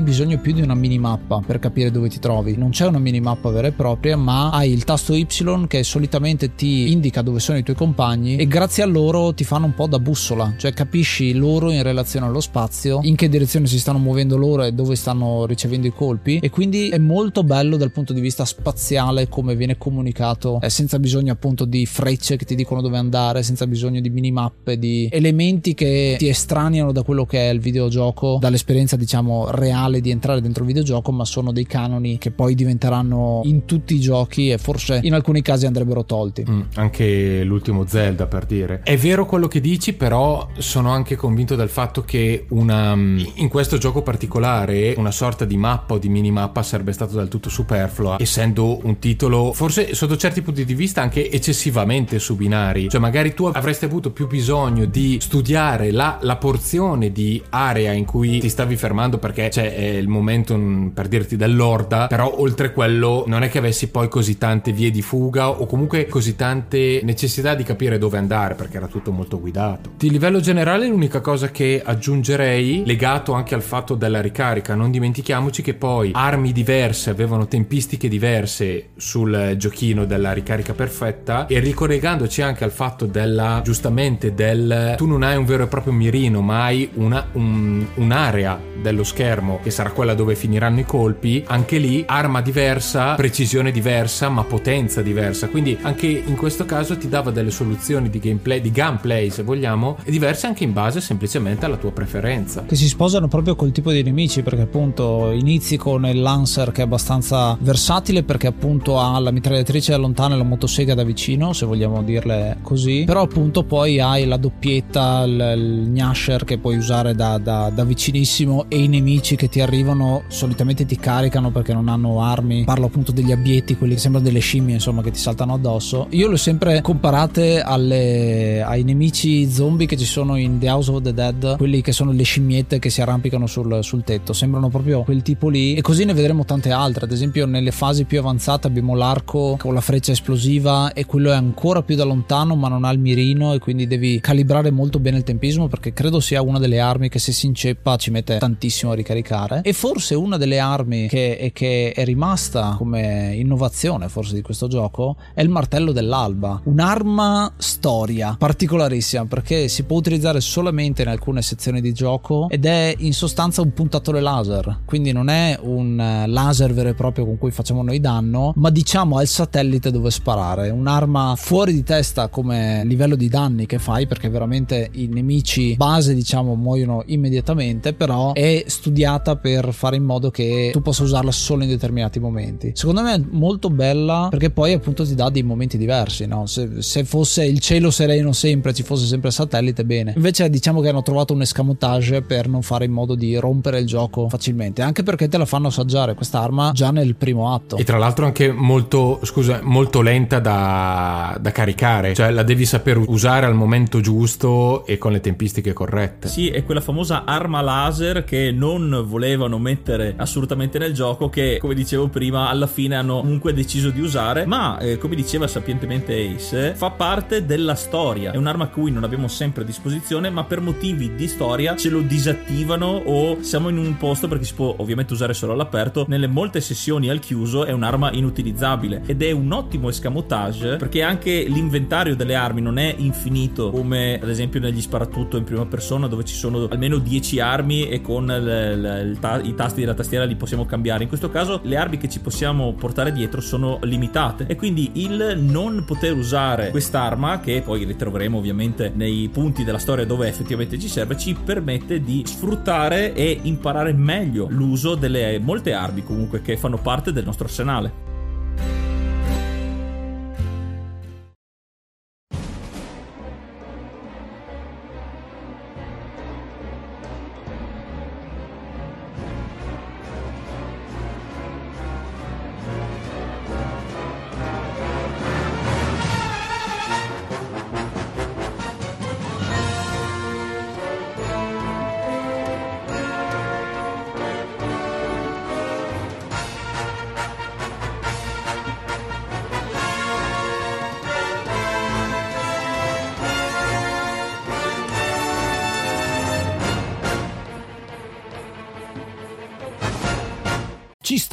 bisogno più di una minimappa per capire dove ti trovi. Non c'è una minimappa vera e propria, ma hai il tasto Y che solitamente ti indica dove sono i tuoi compagni e grazie a loro ti fanno un po' da bussola, cioè capisci loro in relazione allo spazio, in che direzione si stanno muovendo loro e dove stanno ricevendo i colpi e quindi è molto bello dal punto di vista spaziale come viene comunicato eh, senza bisogno appunto di frecce che ti dicono dove andare, senza bisogno di minimappe, di elementi che ti estraniano da quello che è il videogioco, dall'esperienza diciamo reale di entrare dentro il videogioco, ma sono dei canoni che poi diventeranno in tutti i giochi e forse in alcuni casi andrebbero tolti. Mm, anche l'ultimo Zelda per dire. È vero quello che dici, però sono anche convinto del fatto che una in questo gioco particolare una sorta di mappa o di minimappa sarebbe stato del tutto superflua, essendo un titolo forse sotto certi punti di vista anche eccessivamente su binari. Cioè magari tu avresti avuto più bisogno di studiare la, la porzione di area in cui ti stavi fermando perché c'è il momentum per dirti dell'orda, però oltre quello non è che avessi poi così tante vie di fuga o comunque così tante necessità di capire dove andare guidare perché era tutto molto guidato. Di livello generale l'unica cosa che aggiungerei legato anche al fatto della ricarica, non dimentichiamoci che poi armi diverse avevano tempistiche diverse sul giochino della ricarica perfetta e ricollegandoci anche al fatto della giustamente del tu non hai un vero e proprio mirino ma hai una, un, un'area dello schermo che sarà quella dove finiranno i colpi anche lì arma diversa precisione diversa ma potenza diversa quindi anche in questo caso ti dava delle soluzioni di gameplay di gunplay se vogliamo diverse anche in base semplicemente alla tua preferenza. Che si sposano proprio col tipo di nemici perché appunto inizi con il Lancer che è abbastanza versatile perché appunto ha la mitragliatrice da lontano e la motosega da vicino se vogliamo dirle così. Però appunto poi hai la doppietta il, il Gnasher che puoi usare da, da, da vicinissimo e i nemici che ti arrivano solitamente ti caricano perché non hanno armi. Parlo appunto degli abietti quelli che sembrano delle scimmie insomma che ti saltano addosso. Io le ho sempre comparate alle, ai nemici zombie che ci sono in The House of the Dead quelli che sono le scimmiette che si arrampicano sul, sul tetto. Sembrano proprio quel tipo lì. E così ne vedremo tante altre. Ad esempio nelle fasi più avanzate abbiamo l'arco con la freccia esplosiva e quello è ancora più da lontano ma non ha il mirino e quindi devi calibrare molto bene il tempismo perché credo sia una delle armi che se si inceppa ci mette tantissimo a ricaricare. E forse una delle armi che, che è rimasta come innovazione forse di questo gioco è il martello dell'alba. Un'arma storia particolarissima perché si può utilizzare solamente in alcune sezioni di gioco ed è in sostanza un puntatore laser. Quindi non è un eh, laser vero e proprio con cui facciamo noi danno ma diciamo al satellite dove sparare. Un'arma fuori di testa come livello di danni che fai perché veramente i nemici base diciamo muoiono immediatamente però è studiata per fare in modo che tu possa usarla solo in determinati momenti. Secondo me è molto bella perché poi appunto ti dà dei momenti diversi no? se, se fosse il cielo sereno sempre ci fosse sempre il satellite bene. Invece diciamo che hanno trovato un escamotage per non fare in modo di rompere il gioco facilmente anche perché te la fanno assaggiare quest'arma già nel primo atto. E tra l'altro anche molto scusa molto lenta da, da caricare cioè la devi saper usare al momento giusto e con le tempistiche corrette. Sì è quella famosa arma laser che non volevano mettere assolutamente nel gioco che come dicevo prima alla fine hanno comunque deciso di usare ma eh, come diceva sapientemente Ace fa parte della storia. È un'arma a cui non abbiamo sempre a disposizione ma per motivi di storia ce lo disattivano o siamo in un posto perché si può ovviamente usare solo all'aperto nelle molte sessioni al chiuso è un'arma inutilizzabile ed è un ottimo escamotage perché anche l'inventario delle armi non è infinito come ad esempio negli sparatutto in prima persona dove ci sono almeno 10 armi e con l- l- ta- i tasti della tastiera li possiamo cambiare. In questo caso le armi che ci possiamo portare dietro sono limitate e quindi il non poter usare quest'arma che poi ritroveremo ovviamente nei punti della storia dove effettivamente ci serve ci permette di sfruttare e imparare meglio l'uso delle molte armi comunque che fanno parte del nostro arsenale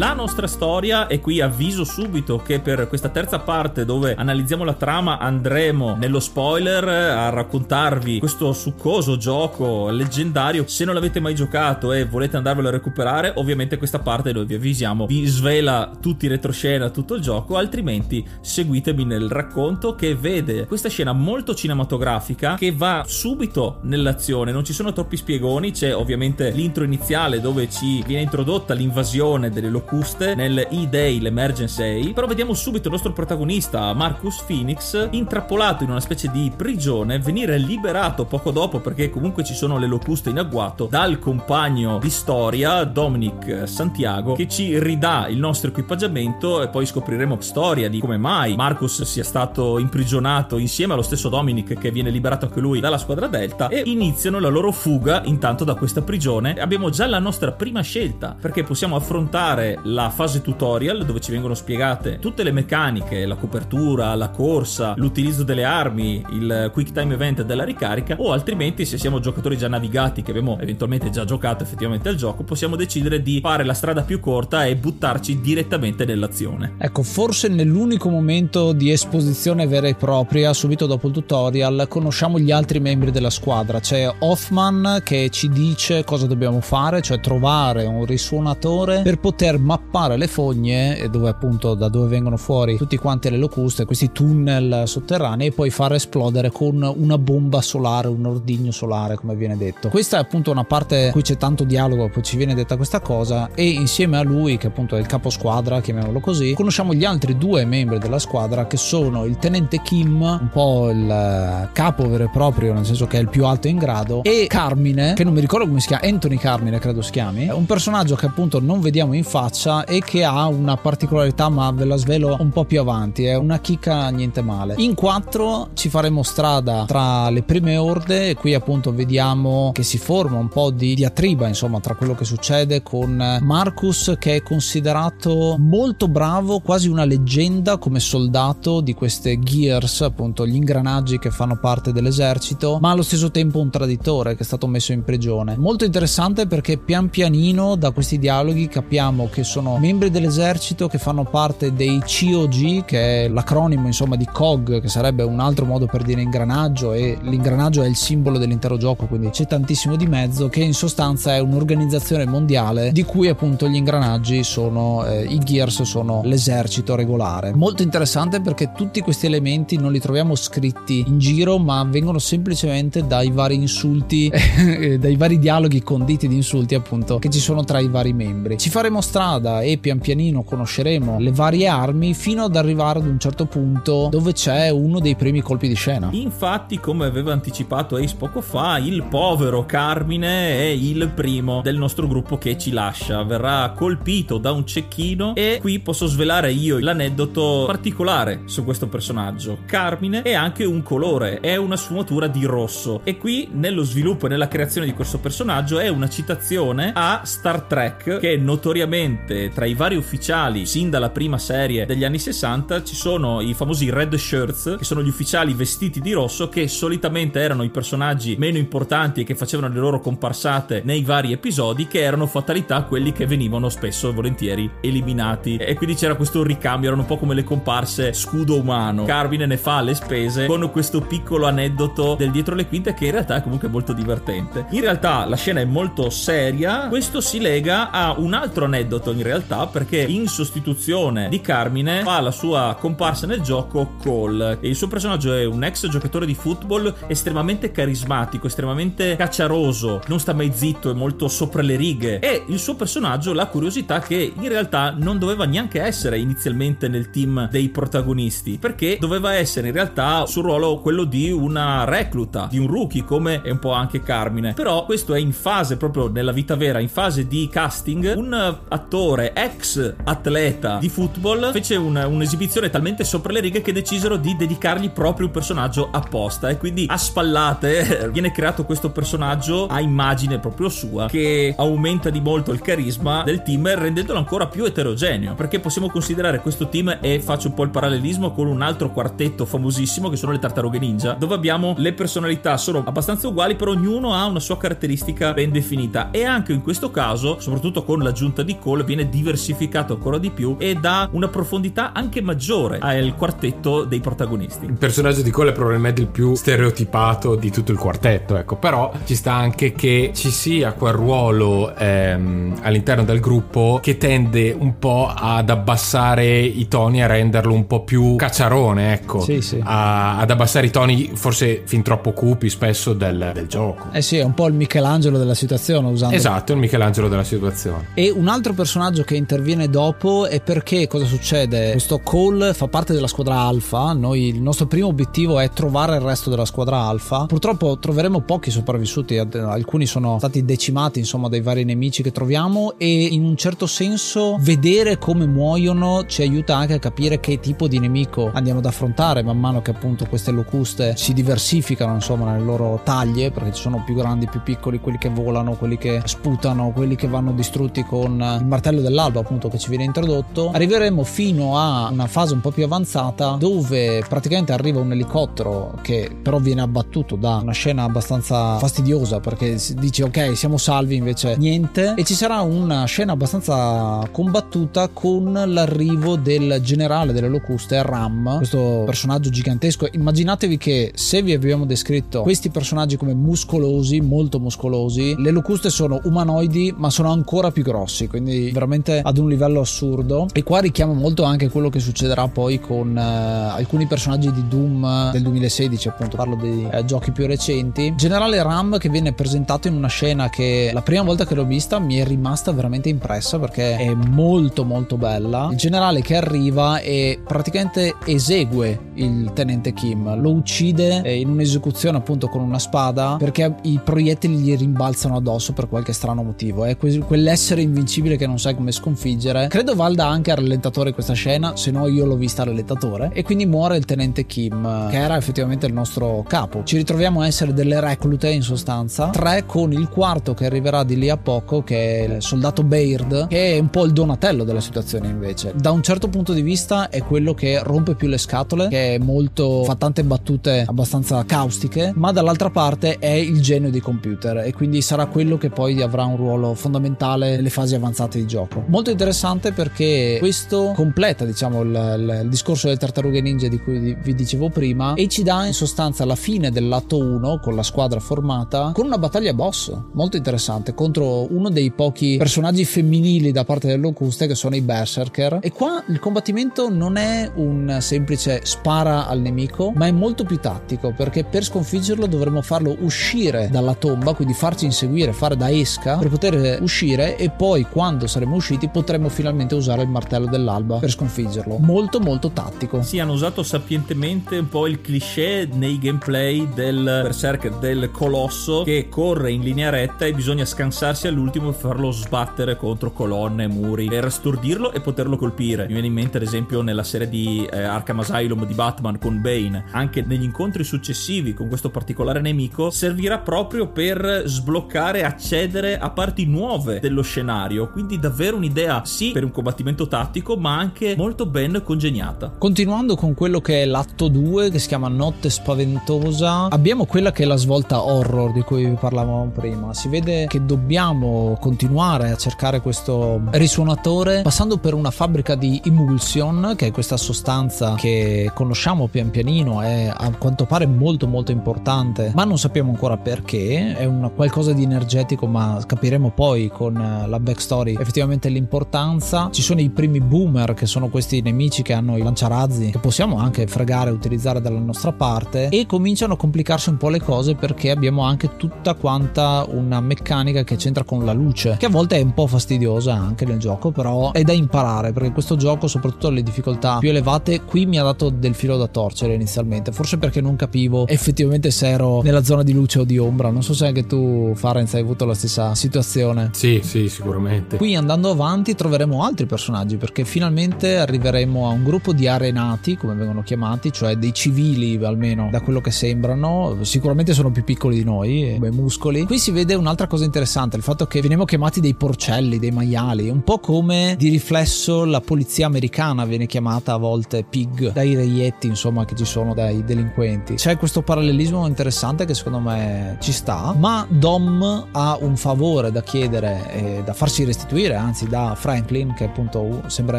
La nostra storia, e qui avviso subito che per questa terza parte dove analizziamo la trama andremo nello spoiler a raccontarvi questo succoso gioco leggendario. Se non l'avete mai giocato e volete andarvelo a recuperare, ovviamente questa parte noi vi avvisiamo, vi svela tutti i retroscena, tutto il gioco, altrimenti seguitemi nel racconto che vede questa scena molto cinematografica che va subito nell'azione, non ci sono troppi spiegoni, c'è ovviamente l'intro iniziale dove ci viene introdotta l'invasione delle locure locuste nel E-Day, l'Emergency A, però vediamo subito il nostro protagonista, Marcus Phoenix, intrappolato in una specie di prigione, venire liberato poco dopo perché comunque ci sono le locuste in agguato dal compagno di storia, Dominic Santiago, che ci ridà il nostro equipaggiamento e poi scopriremo storia di come mai Marcus sia stato imprigionato insieme allo stesso Dominic che viene liberato anche lui dalla squadra Delta e iniziano la loro fuga intanto da questa prigione. Abbiamo già la nostra prima scelta perché possiamo affrontare la fase tutorial dove ci vengono spiegate tutte le meccaniche, la copertura, la corsa, l'utilizzo delle armi, il quick time event della ricarica o altrimenti se siamo giocatori già navigati che abbiamo eventualmente già giocato effettivamente al gioco possiamo decidere di fare la strada più corta e buttarci direttamente nell'azione. Ecco, forse nell'unico momento di esposizione vera e propria, subito dopo il tutorial, conosciamo gli altri membri della squadra. C'è Hoffman che ci dice cosa dobbiamo fare, cioè trovare un risuonatore per poter mappare le fogne, dove appunto da dove vengono fuori tutti quanti le locuste, questi tunnel sotterranei, e poi far esplodere con una bomba solare, un ordigno solare, come viene detto. Questa è appunto una parte in cui c'è tanto dialogo, poi ci viene detta questa cosa, e insieme a lui, che appunto è il capo squadra, chiamiamolo così, conosciamo gli altri due membri della squadra che sono il tenente Kim, un po' il eh, capo vero e proprio, nel senso che è il più alto in grado, e Carmine, che non mi ricordo come si chiama, Anthony Carmine credo si chiami, un personaggio che appunto non vediamo in faccia e che ha una particolarità, ma ve la svelo un po' più avanti, è una chicca niente male. In quattro ci faremo strada tra le prime orde e qui appunto vediamo che si forma un po' di diatriba, insomma, tra quello che succede con Marcus che è considerato molto bravo, quasi una leggenda come soldato di queste gears, appunto gli ingranaggi che fanno parte dell'esercito, ma allo stesso tempo un traditore che è stato messo in prigione. Molto interessante perché pian pianino da questi dialoghi capiamo che sono membri dell'esercito che fanno parte dei COG, che è l'acronimo insomma di COG, che sarebbe un altro modo per dire ingranaggio e l'ingranaggio è il simbolo dell'intero gioco, quindi c'è tantissimo di mezzo che in sostanza è un'organizzazione mondiale di cui appunto gli ingranaggi sono eh, i gears sono l'esercito regolare. Molto interessante perché tutti questi elementi non li troviamo scritti in giro, ma vengono semplicemente dai vari insulti, <laughs> dai vari dialoghi conditi di insulti appunto che ci sono tra i vari membri. Ci faremo strada e pian pianino conosceremo le varie armi fino ad arrivare ad un certo punto dove c'è uno dei primi colpi di scena. Infatti, come aveva anticipato Ace poco fa, il povero Carmine è il primo del nostro gruppo che ci lascia. Verrà colpito da un cecchino e qui posso svelare io l'aneddoto particolare su questo personaggio. Carmine è anche un colore, è una sfumatura di rosso e qui nello sviluppo e nella creazione di questo personaggio è una citazione a Star Trek che notoriamente tra i vari ufficiali sin dalla prima serie degli anni 60 ci sono i famosi red shirts che sono gli ufficiali vestiti di rosso che solitamente erano i personaggi meno importanti e che facevano le loro comparsate nei vari episodi che erano fatalità quelli che venivano spesso e volentieri eliminati. E quindi c'era questo ricambio erano un po' come le comparse scudo umano. Carmine ne fa le spese con questo piccolo aneddoto del dietro le quinte che in realtà è comunque molto divertente. In realtà la scena è molto seria. Questo si lega a un altro aneddoto in realtà perché in sostituzione di Carmine fa la sua comparsa nel gioco Cole. E il suo personaggio è un ex giocatore di football estremamente carismatico estremamente cacciaroso non sta mai zitto è molto sopra le righe. E il suo personaggio la curiosità che in realtà non doveva neanche essere inizialmente nel team dei protagonisti perché doveva essere in realtà sul ruolo quello di una recluta di un rookie come è un po' anche Carmine. Però questo è in fase proprio nella vita vera in fase di casting un attore ex atleta di football fece un, un'esibizione talmente sopra le righe che decisero di dedicargli proprio un personaggio apposta. E quindi a spallate <laughs> viene creato questo personaggio a immagine proprio sua che aumenta di molto il carisma del team rendendolo ancora più eterogeneo. Perché possiamo considerare questo team e faccio un po' il parallelismo con un altro quartetto famosissimo che sono le tartarughe ninja dove abbiamo le personalità sono abbastanza uguali però ognuno ha una sua caratteristica ben definita. E anche in questo caso soprattutto con l'aggiunta di Cole viene diversificato ancora di più e dà una profondità anche maggiore al quartetto dei protagonisti. Il personaggio di Cole è probabilmente il più stereotipato di tutto il quartetto ecco. Però ci sta anche che ci sia quel ruolo ehm, all'interno del gruppo che tende un po' ad abbassare i toni a renderlo un po' più cacciarone ecco. Sì, sì. A- ad abbassare i toni forse fin troppo cupi spesso del, del gioco. Eh sì, è un po' il Michelangelo della situazione usando esatto il Michelangelo della situazione. E un altro personaggio che interviene dopo e perché cosa succede? Questo Cole fa parte della squadra Alpha, noi il nostro primo obiettivo è trovare il resto della squadra Alpha. Purtroppo troveremo pochi sopravvissuti, alcuni sono stati decimati insomma dai vari nemici che troviamo e in un certo senso vedere come muoiono ci aiuta anche a capire che tipo di nemico andiamo ad affrontare man mano che appunto queste locuste si diversificano insomma nelle loro taglie perché ci sono più grandi, più piccoli, quelli che volano, quelli che sputano, quelli che vanno distrutti con il martello dell'alba appunto che ci viene introdotto. Arriveremo fino a una fase un po' più avanzata dove praticamente arriva un elicottero che però viene abbattuto da una scena abbastanza fastidiosa perché si dice ok siamo salvi invece niente e ci sarà una scena abbastanza combattuta con l'arrivo del generale delle locuste Ram questo personaggio gigantesco immaginatevi che se vi abbiamo descritto questi personaggi come muscolosi molto muscolosi le locuste sono umanoidi ma sono ancora più grossi quindi veramente ad un livello assurdo. E qua richiama molto anche quello che succederà poi con eh, alcuni personaggi di Doom del 2016 appunto parlo dei eh, giochi più recenti. Generale Ram che viene presentato in una scena che la prima volta che l'ho vista mi è rimasta veramente impressa perché è molto molto bella. Il generale che arriva e praticamente esegue il tenente Kim. Lo uccide eh, in un'esecuzione appunto con una spada perché i proiettili gli rimbalzano addosso per qualche strano motivo. È quell'essere invincibile che non sai come sconfiggere. Credo valda anche al rallentatore questa scena se no io l'ho vista al rallentatore. E quindi muore il tenente Kim che era effettivamente il nostro capo. Ci ritroviamo a essere delle reclute in sostanza. Tre con il quarto che arriverà di lì a poco che è il soldato Baird che è un po' il donatello della situazione invece. Da un certo punto di vista è quello che rompe più le scatole che è molto fa tante battute abbastanza caustiche ma dall'altra parte è il genio dei computer. E quindi sarà quello che poi avrà un ruolo fondamentale nelle fasi avanzate di gioco. Molto interessante perché questo completa diciamo il, il, il discorso delle tartarughe ninja di cui vi dicevo prima e ci dà in sostanza la fine dell'atto 1 con la squadra formata con una battaglia boss. Molto interessante contro uno dei pochi personaggi femminili da parte dell'Ocuste che sono i Berserker. E qua il combattimento non è un semplice spara al nemico ma è molto più tattico perché per sconfiggerlo dovremo farlo uscire dalla tomba quindi farci inseguire fare da esca per poter uscire e poi quando saremo usciti potremo finalmente usare il martello dell'alba per sconfiggerlo. Molto molto tattico. Sì hanno usato sapientemente un po' il cliché nei gameplay del berserker del colosso che corre in linea retta e bisogna scansarsi all'ultimo e farlo sbattere contro colonne muri per stordirlo e poterlo colpire. Mi viene in mente ad esempio nella serie di eh, Arkham Asylum di Batman con Bane. Anche negli incontri successivi con questo particolare nemico servirà proprio per sbloccare accedere a parti nuove dello scenario. Quindi davvero un'idea sì per un combattimento tattico ma anche molto ben congegnata. Continuando con quello che è l'atto 2 che si chiama Notte Spaventosa abbiamo quella che è la svolta horror di cui vi parlavamo prima. Si vede che dobbiamo continuare a cercare questo risuonatore passando per una fabbrica di emulsion che è questa sostanza che conosciamo pian pianino è a quanto pare molto molto importante. Ma non sappiamo ancora perché è un qualcosa di energetico ma capiremo poi con la backstory. Effettivamente l'importanza. Ci sono i primi boomer che sono questi nemici che hanno i lanciarazzi che possiamo anche fregare e utilizzare dalla nostra parte e cominciano a complicarsi un po' le cose perché abbiamo anche tutta quanta una meccanica che c'entra con la luce che a volte è un po' fastidiosa anche nel gioco però è da imparare perché questo gioco soprattutto alle difficoltà più elevate qui mi ha dato del filo da torcere inizialmente. Forse perché non capivo effettivamente se ero nella zona di luce o di ombra. Non so se anche tu Farenz hai avuto la stessa situazione. Sì sì sicuramente. Qui andando avanti troveremo altri personaggi perché finalmente arriveremo a un gruppo di arenati come vengono chiamati cioè dei civili almeno da quello che sembrano. Sicuramente sono più piccoli di noi come muscoli. Qui si vede un'altra cosa interessante il fatto che veniamo chiamati dei porcelli dei maiali un po' come di riflesso la polizia americana viene chiamata a volte pig dai reietti insomma che ci sono dai delinquenti. C'è questo parallelismo interessante che secondo me ci sta ma Dom ha un favore da chiedere e da farsi restituire anzi da Franklin che appunto sembra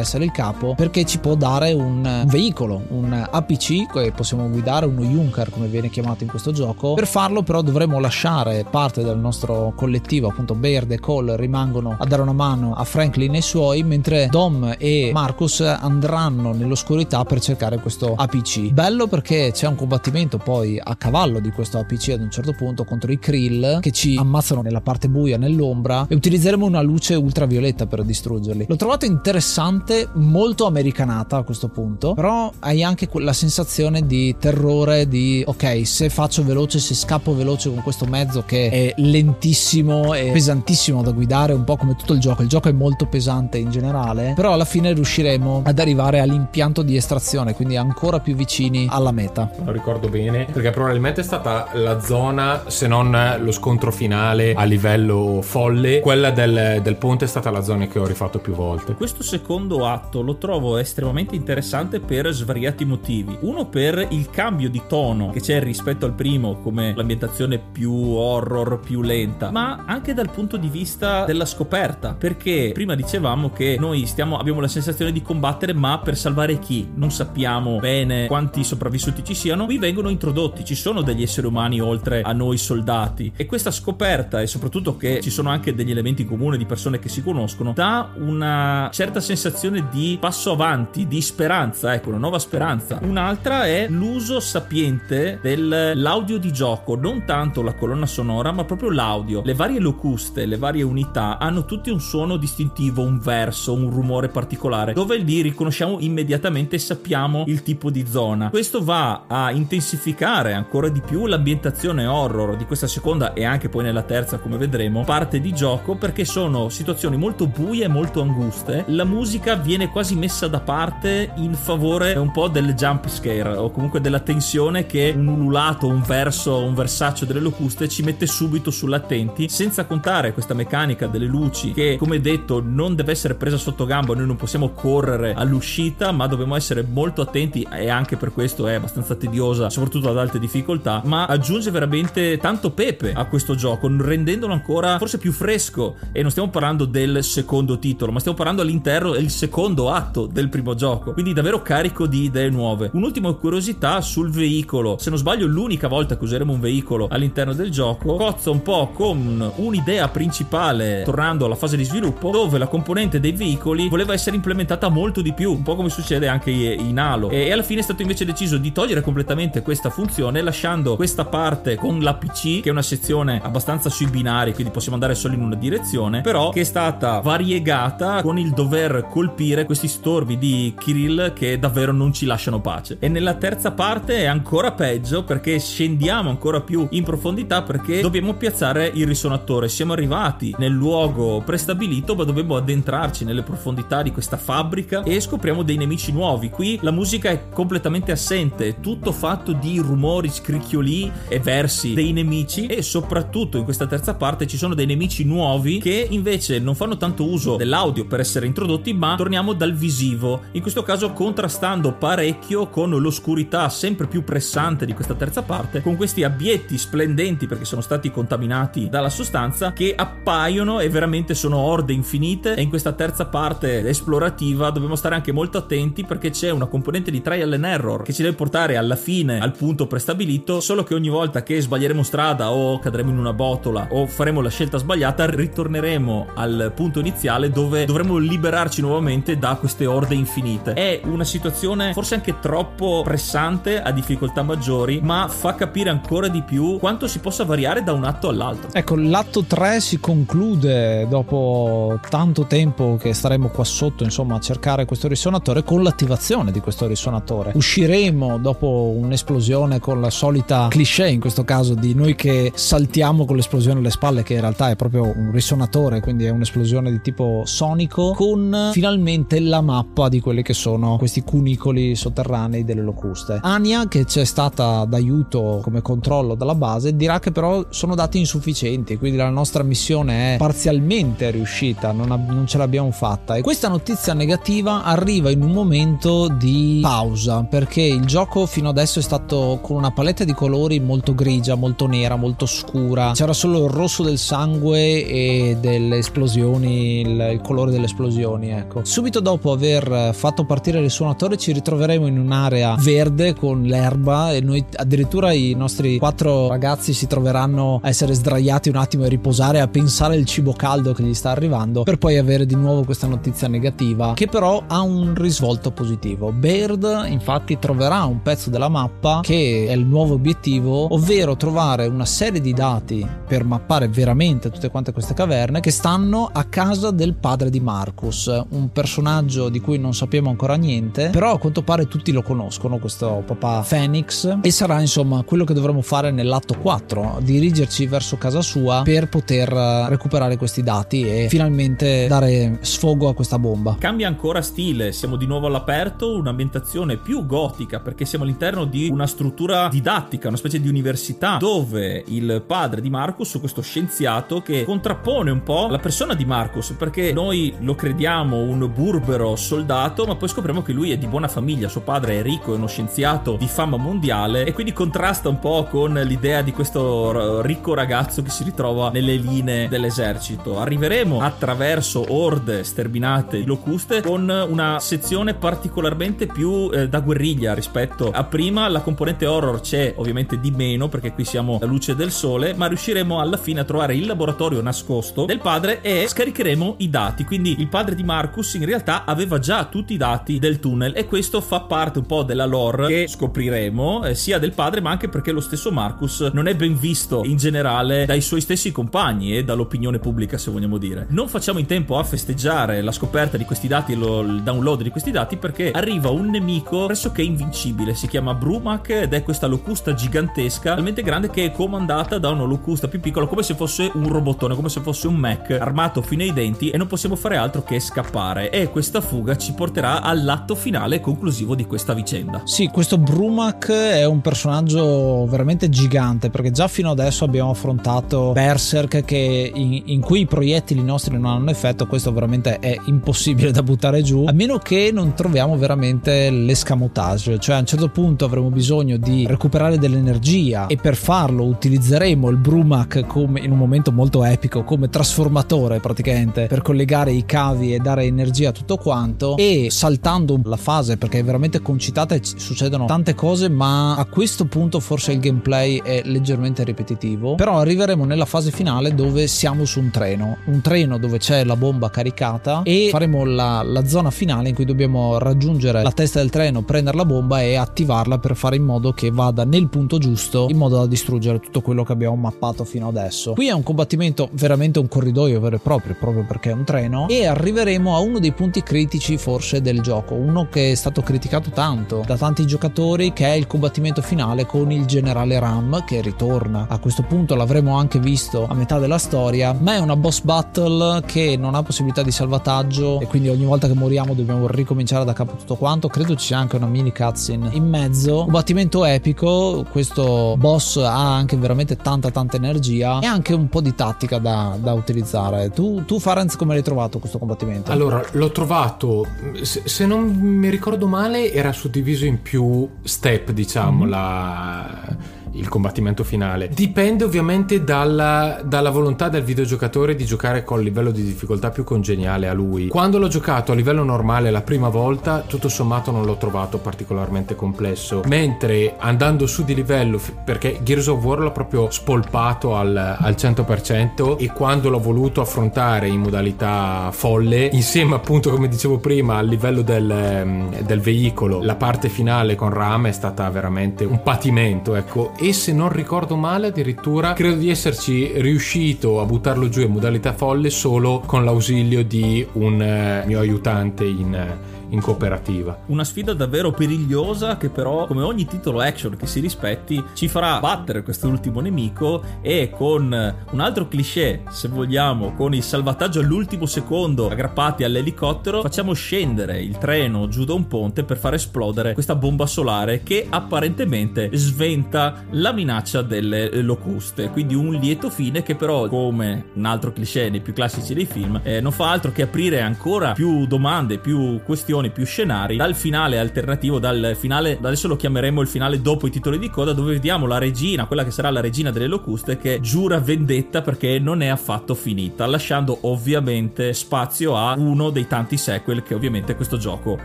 essere il capo perché ci può dare un veicolo un APC che possiamo guidare uno Junker come viene chiamato in questo gioco. Per farlo però dovremo lasciare parte del nostro collettivo appunto Baird e Cole rimangono a dare una mano a Franklin e i suoi mentre Dom e Marcus andranno nell'oscurità per cercare questo APC bello perché c'è un combattimento poi a cavallo di questo APC ad un certo punto contro i Krill che ci ammazzano nella parte buia nell'ombra e utilizzeremo una luce ultravioletta violetta per distruggerli. L'ho trovato interessante, molto americanata a questo punto, però hai anche quella sensazione di terrore di ok, se faccio veloce, se scappo veloce con questo mezzo che è lentissimo e pesantissimo da guidare, un po' come tutto il gioco. Il gioco è molto pesante in generale, però alla fine riusciremo ad arrivare all'impianto di estrazione, quindi ancora più vicini alla meta. Lo ricordo bene, perché probabilmente è stata la zona, se non lo scontro finale a livello folle, quella del, del ponte è stata la zona che ho rifatto più volte. Questo secondo atto lo trovo estremamente interessante per svariati motivi. Uno per il cambio di tono che c'è rispetto al primo, come l'ambientazione più horror, più lenta, ma anche dal punto di vista della scoperta, perché prima dicevamo che noi stiamo, abbiamo la sensazione di combattere, ma per salvare chi? Non sappiamo bene quanti sopravvissuti ci siano. Qui vengono introdotti, ci sono degli esseri umani oltre a noi soldati e questa scoperta e soprattutto che ci sono anche degli elementi in comune di persone che si conoscono dà una certa sensazione di passo avanti, di speranza, ecco, una nuova speranza. Un'altra è l'uso sapiente dell'audio di gioco, non tanto la colonna sonora, ma proprio l'audio. Le varie locuste, le varie unità hanno tutti un suono distintivo, un verso, un rumore particolare, dove lì riconosciamo immediatamente e sappiamo il tipo di zona. Questo va a intensificare ancora di più l'ambientazione horror di questa seconda e anche poi nella terza, come vedremo, parte di gioco perché sono situazioni molto buie e molto anguste. La musica viene quasi messa da parte in favore un po' del jump scare o comunque della tensione che un ululato, un verso, un versaccio delle locuste ci mette subito sull'attenti, senza contare questa meccanica delle luci che, come detto, non deve essere presa sotto gamba, noi non possiamo correre all'uscita, ma dobbiamo essere molto attenti e anche per questo è abbastanza tediosa, soprattutto ad alte difficoltà, ma aggiunge veramente tanto pepe a questo gioco, rendendolo ancora forse più fresco e non stiamo parlando del secondo titolo, ma stiamo parlando all'interno del secondo atto del primo gioco, quindi davvero carico di idee nuove. Un'ultima curiosità sul veicolo, se non sbaglio l'unica volta che useremo un veicolo all'interno del gioco, cozza un po' con un'idea principale, tornando alla fase di sviluppo, dove la componente dei veicoli voleva essere implementata molto di più, un po' come succede anche in Halo, e alla fine è stato invece deciso di togliere completamente questa funzione, lasciando questa parte con l'APC, che è una sezione abbastanza sui binari, quindi possiamo andare solo in una direzione, però che è stata variegata con il dover colpire questi storvi di Kirill che davvero non ci lasciano pace. E nella terza parte è ancora peggio perché scendiamo ancora più in profondità perché dobbiamo piazzare il risonatore. Siamo arrivati nel luogo prestabilito, ma dobbiamo addentrarci nelle profondità di questa fabbrica e scopriamo dei nemici nuovi. Qui la musica è completamente assente, è tutto fatto di rumori, scricchioli e versi dei nemici e soprattutto in questa terza parte ci sono dei nemici nuovi che invece non fanno tanto uso dell'audio per essere introdotti, ma torniamo dal visivo. In questo caso contrastando parecchio con l'oscurità sempre più pressante di questa terza parte, con questi abietti splendenti perché sono stati contaminati dalla sostanza che appaiono e veramente sono orde infinite e in questa terza parte esplorativa dobbiamo stare anche molto attenti perché c'è una componente di trial and error che ci deve portare alla fine al punto prestabilito, solo che ogni volta che sbaglieremo strada o cadremo in una botola o faremo la scelta sbagliata ritorneremo al punto iniziale dove dovremo liberarci nuovamente da queste orde infinite. È una situazione forse anche troppo pressante a difficoltà maggiori, ma fa capire ancora di più quanto si possa variare da un atto all'altro. Ecco, l'atto 3 si conclude dopo tanto tempo che staremo qua sotto, insomma, a cercare questo risonatore con l'attivazione di questo risonatore. Usciremo dopo un'esplosione con la solita cliché, in questo caso, di noi che saltiamo con l'esplosione alle spalle, che in realtà è proprio un risonatore, quindi è un'esplosione di tipo sonico, con finalmente la mappa di quelli che sono questi cunicoli sotterranei delle locuste. Ania, che c'è stata d'aiuto come controllo dalla base, dirà che però sono dati insufficienti, quindi la nostra missione è parzialmente riuscita, non, ab- non ce l'abbiamo fatta. E questa notizia negativa arriva in un momento di pausa, perché il gioco fino adesso è stato con una palette di colori molto grigia, molto nera, molto scura. C'era solo il rosso del sangue e delle esplosioni, il, il colore delle esplosioni, ecco. Subito dopo aver fatto partire il suonatore ci ritroveremo in un'area verde con l'erba e noi addirittura i nostri quattro ragazzi si troveranno a essere sdraiati un attimo e riposare a pensare al cibo caldo che gli sta arrivando per poi avere di nuovo questa notizia negativa che però ha un risvolto positivo. Baird infatti troverà un pezzo della mappa che è il nuovo obiettivo, ovvero trovare una serie di dati per mappare veramente tutte quante queste caverne che stanno a casa del padre di Marcus, un personaggio di cui non sappiamo ancora niente, però a quanto pare tutti lo conoscono, questo papà Phoenix, e sarà insomma quello che dovremo fare nell'atto 4, dirigerci verso casa sua per poter recuperare questi dati e finalmente dare sfogo a questa bomba. Cambia ancora stile, siamo di nuovo all'aperto, un'ambientazione più gotica perché siamo all'interno di una struttura didattica, una specie di università dove il padre di Marcus, questo scienziato che contrappone un po' la persona di Marcus perché noi lo crediamo un burbero soldato ma poi scopriamo che lui è di buona famiglia, suo padre è ricco, è uno scienziato di fama mondiale e quindi contrasta un po' con l'idea di questo ricco ragazzo che si ritrova nelle linee dell'esercito. Arriveremo attraverso orde sterminate di locuste con una sezione particolarmente più eh, da guerriglia rispetto a prima. La componente horror c'è ovviamente di meno perché qui siamo alla luce del sole, ma riusciremo alla fine a trovare il laboratorio nascosto del padre e scaricheremo i dati. Quindi il padre di Marcus in realtà aveva già tutti i dati del tunnel e questo fa parte un po' della lore che scopriremo eh, sia del padre ma anche perché lo stesso Marcus non è ben visto in generale dai suoi stessi compagni e dall'opinione pubblica se vogliamo dire. Non facciamo in tempo a festeggiare la scoperta di questi dati e il download di questi dati perché arriva un nemico pressoché invincibile, si chiama Brumac ed è questa locusta gigantesca, talmente grande che è comandata da una locusta più piccola come se fosse un robottone, come se fosse un mech armato fino ai denti e non possiamo fare altro che scappare. E questa fuga ci porterà all'atto finale conclusivo di questa vicenda. Sì, questo Brumac è un personaggio veramente gigante perché già fino adesso abbiamo affrontato Berserk che in, in cui i proiettili nostri non hanno effetto, questo veramente è impossibile da buttare giù, a meno che non troviamo veramente l'escamotage, cioè a un certo punto avremo bisogno di recuperare dell'energia e per farlo utilizzeremo il Brumac come in un momento molto epico come trasformatore praticamente per collegare i cavi e dare energia a tutto quanto. E saltando la fase perché è veramente concitata e succedono tante cose ma a questo punto forse il gameplay è leggermente ripetitivo. Però arriveremo nella fase finale dove siamo su un treno. Un treno dove c'è la bomba caricata e faremo la, la zona finale in cui dobbiamo raggiungere la testa del treno prendere la bomba e attivarla per fare in modo che vada nel punto giusto in modo da distruggere tutto quello che abbiamo mappato fino adesso. Qui è un combattimento veramente un corridoio vero e proprio proprio perché è un treno. E arriveremo a uno dei punti critici forse del gioco. Uno che è stato criticato tanto da tanti giocatori che è il combattimento finale con il generale Ram che ritorna. A questo punto l'avremo anche visto a metà della storia ma è una boss battle che non ha possibilità di salvataggio. E quindi ogni volta che moriamo dobbiamo ricominciare da capo tutto quanto. Credo ci sia anche una mini cutscene in mezzo. Combattimento epico. Questo boss ha anche veramente tanta tanta energia. E anche un po' di tattica da, da utilizzare. Tu, tu Farenz come l'hai trovato questo combattimento? Allora l'ho trovato se, se non mi ricordo male era suddiviso in più step diciamo mm-hmm. la il combattimento finale. Dipende ovviamente dalla, dalla, volontà del videogiocatore di giocare con il livello di difficoltà più congeniale a lui. Quando l'ho giocato a livello normale la prima volta, tutto sommato non l'ho trovato particolarmente complesso. Mentre andando su di livello, perché Gears of War l'ho proprio spolpato al, al 100% e quando l'ho voluto affrontare in modalità folle, insieme appunto come dicevo prima al livello del, del veicolo, la parte finale con Ram è stata veramente un patimento, ecco e se non ricordo male addirittura credo di esserci riuscito a buttarlo giù in modalità folle solo con l'ausilio di un eh, mio aiutante in, in cooperativa. Una sfida davvero perigliosa che però, come ogni titolo action che si rispetti, ci farà battere quest'ultimo nemico e con un altro cliché, se vogliamo, con il salvataggio all'ultimo secondo aggrappati all'elicottero, facciamo scendere il treno giù da un ponte per far esplodere questa bomba solare che apparentemente sventa la minaccia delle locuste. Quindi un lieto fine che però, come un altro cliché nei più classici dei film, eh, non fa altro che aprire ancora più domande, più questioni missioni, più scenari, dal finale alternativo, dal finale, adesso lo chiameremo il finale dopo i titoli di coda, dove vediamo la regina, quella che sarà la regina delle locuste, che giura vendetta perché non è affatto finita, lasciando ovviamente spazio a uno dei tanti sequel che ovviamente questo gioco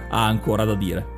ha ancora da dire.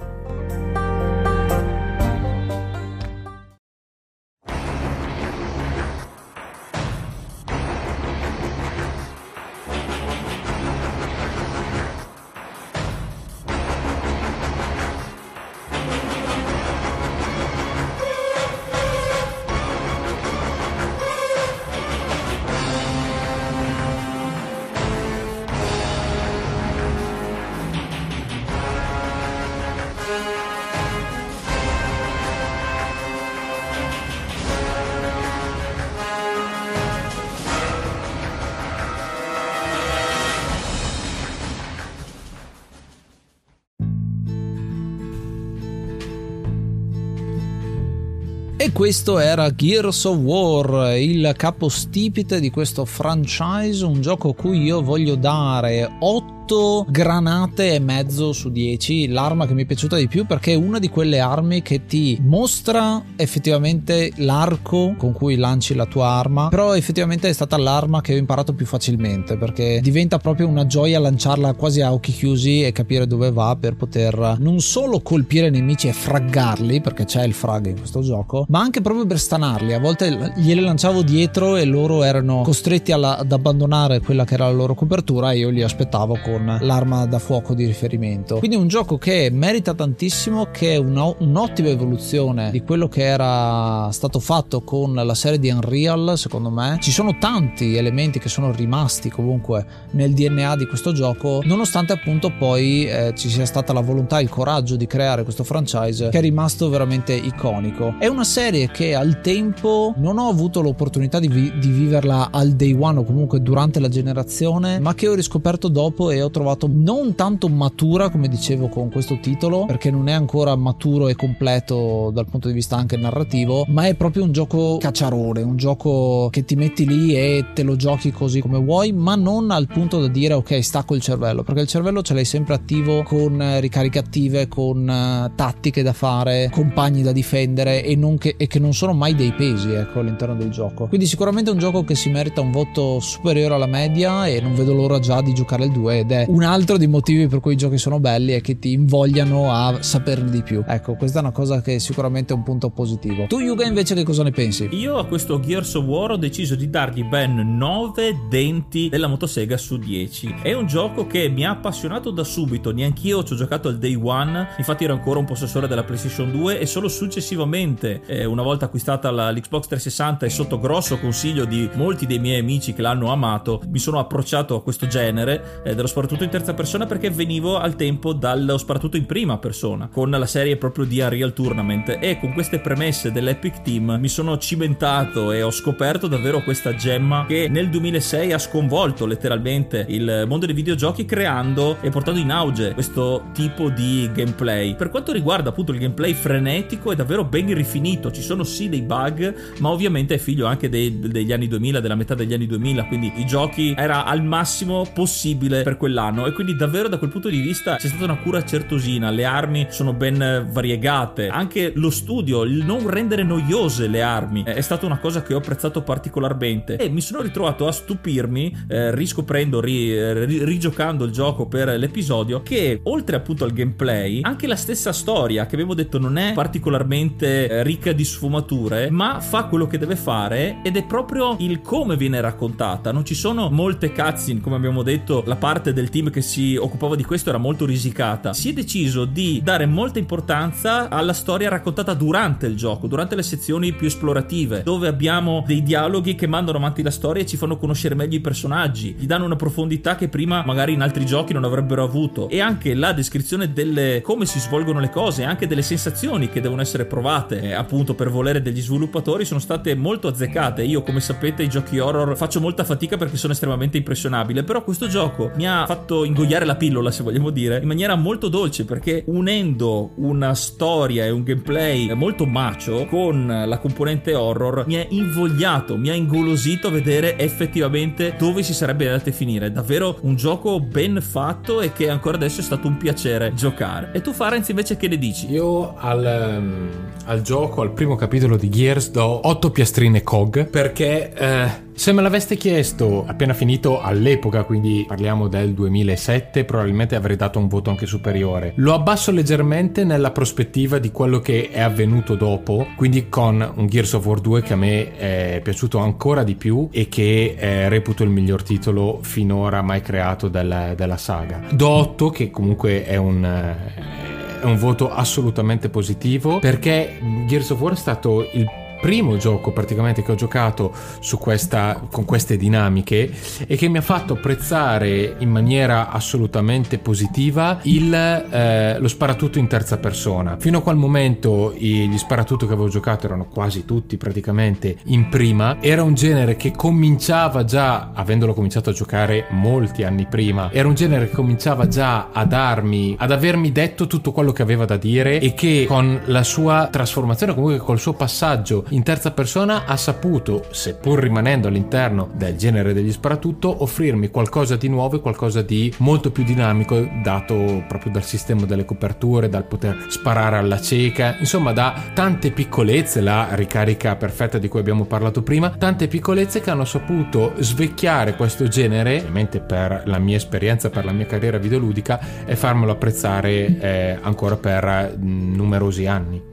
Questo era Gears of War, il capostipite di questo franchise, un gioco cui io voglio dare 8 8 granate e mezzo su 10 l'arma che mi è piaciuta di più perché è una di quelle armi che ti mostra effettivamente l'arco con cui lanci la tua arma però effettivamente è stata l'arma che ho imparato più facilmente perché diventa proprio una gioia lanciarla quasi a occhi chiusi e capire dove va per poter non solo colpire nemici e fraggarli perché c'è il frag in questo gioco ma anche proprio per stanarli. A volte gliele lanciavo dietro e loro erano costretti alla, ad abbandonare quella che era la loro copertura e io li aspettavo con con l'arma da fuoco di riferimento. Quindi è un gioco che merita tantissimo, che è una, un'ottima evoluzione di quello che era stato fatto con la serie di Unreal, secondo me. Ci sono tanti elementi che sono rimasti comunque nel DNA di questo gioco, nonostante appunto poi eh, ci sia stata la volontà e il coraggio di creare questo franchise che è rimasto veramente iconico. È una serie che al tempo non ho avuto l'opportunità di, vi- di viverla al day one o comunque durante la generazione, ma che ho riscoperto dopo e ho trovato non tanto matura come dicevo con questo titolo perché non è ancora maturo e completo dal punto di vista anche narrativo ma è proprio un gioco cacciarone un gioco che ti metti lì e te lo giochi così come vuoi ma non al punto da dire ok stacco il cervello perché il cervello ce l'hai sempre attivo con ricariche attive con uh, tattiche da fare compagni da difendere e, che, e, che, non sono mai dei pesi ecco all'interno del gioco. Quindi sicuramente è un gioco che si merita un voto superiore alla media e non vedo l'ora già di giocare il 2 ed è un altro dei motivi per cui i giochi sono belli è che ti invogliano a saperne di più. Ecco, questa è una cosa che sicuramente è un punto positivo. Tu, Yuga, invece, che cosa ne pensi? Io a questo Gears of War ho deciso di dargli ben 9 denti della motosega su 10. È un gioco che mi ha appassionato da subito, neanch'io ci ho giocato al day one, infatti ero ancora un possessore della PlayStation 2 e solo successivamente, eh, una volta acquistata la, l'Xbox 360 e sotto grosso consiglio di molti dei miei amici che l'hanno amato, mi sono approcciato a questo genere eh, dello sparatutto in terza persona perché venivo al tempo dallo sparatutto in prima persona con la serie proprio di Unreal Tournament e con queste premesse dell'Epic Team mi sono cimentato e ho scoperto davvero questa gemma che nel 2006 ha sconvolto letteralmente il mondo dei videogiochi creando e portando in auge questo tipo di gameplay. Per quanto riguarda appunto il gameplay frenetico è davvero ben rifinito, ci sono sì dei bug ma ovviamente è figlio anche dei, degli anni 2000, della metà degli anni 2000 quindi i giochi era al massimo possibile per quell'anno e quindi davvero da quel punto di vista c'è stata una cura certosina, le armi sono ben variegate, anche lo studio, il non rendere noiose le armi è stata una cosa che ho apprezzato particolarmente e mi sono ritrovato a stupirmi eh, riscoprendo, ri, ri, rigiocando il gioco per l'episodio che oltre appunto al gameplay anche la stessa storia che avevo detto non è particolarmente eh, ricca di sfumature ma fa quello che deve fare ed è proprio il come viene raccontata. Non ci sono molte cutscene come abbiamo detto la parte del team che si occupava di questo era molto risicata. Si è deciso di dare molta importanza alla storia raccontata durante il gioco, durante le sezioni più esplorative, dove abbiamo dei dialoghi che mandano avanti la storia e ci fanno conoscere meglio i personaggi, gli danno una profondità che prima magari in altri giochi non avrebbero avuto e anche la descrizione delle come si svolgono le cose, anche delle sensazioni che devono essere provate, eh, appunto per volere degli sviluppatori sono state molto azzeccate. Io come sapete i giochi horror faccio molta fatica perché sono estremamente impressionabile, però questo gioco mi ha fatto ingoiare la pillola, se vogliamo dire, in maniera molto dolce perché unendo una storia e un gameplay molto macio con la componente horror mi ha invogliato, mi ha ingolosito a vedere effettivamente dove si sarebbe andati a finire. Davvero un gioco ben fatto e che ancora adesso è stato un piacere giocare. E tu, Farenz, invece, che ne dici? Io al, um, al gioco, al primo capitolo di Gears, do 8 piastrine COG perché. Eh se me l'aveste chiesto appena finito all'epoca, quindi parliamo del 2007, probabilmente avrei dato un voto anche superiore. Lo abbasso leggermente nella prospettiva di quello che è avvenuto dopo, quindi con un Gears of War 2 che a me è piaciuto ancora di più e che eh, reputo il miglior titolo finora mai creato della, della saga. Do 8 che comunque è un... Eh, è un voto assolutamente positivo perché Gears of War è stato il primo gioco praticamente che ho giocato su questa, con queste dinamiche e che mi ha fatto apprezzare in maniera assolutamente positiva il, eh, lo sparatutto in terza persona. Fino a quel momento gli sparatutto che avevo giocato erano quasi tutti praticamente in prima, era un genere che cominciava già, avendolo cominciato a giocare molti anni prima, era un genere che cominciava già a darmi, ad avermi detto tutto quello che aveva da dire e che con la sua trasformazione, comunque col suo passaggio in terza persona, ha saputo, seppur rimanendo all'interno del genere degli sparatutto, offrirmi qualcosa di nuovo e qualcosa di molto più dinamico, dato proprio dal sistema delle coperture, dal poter sparare alla cieca, insomma, da tante piccolezze, la ricarica perfetta di cui abbiamo parlato prima, tante piccolezze che hanno saputo svecchiare questo genere, ovviamente per la mia esperienza, per la mia carriera videoludica, e farmelo apprezzare eh, ancora per mm, numerosi anni.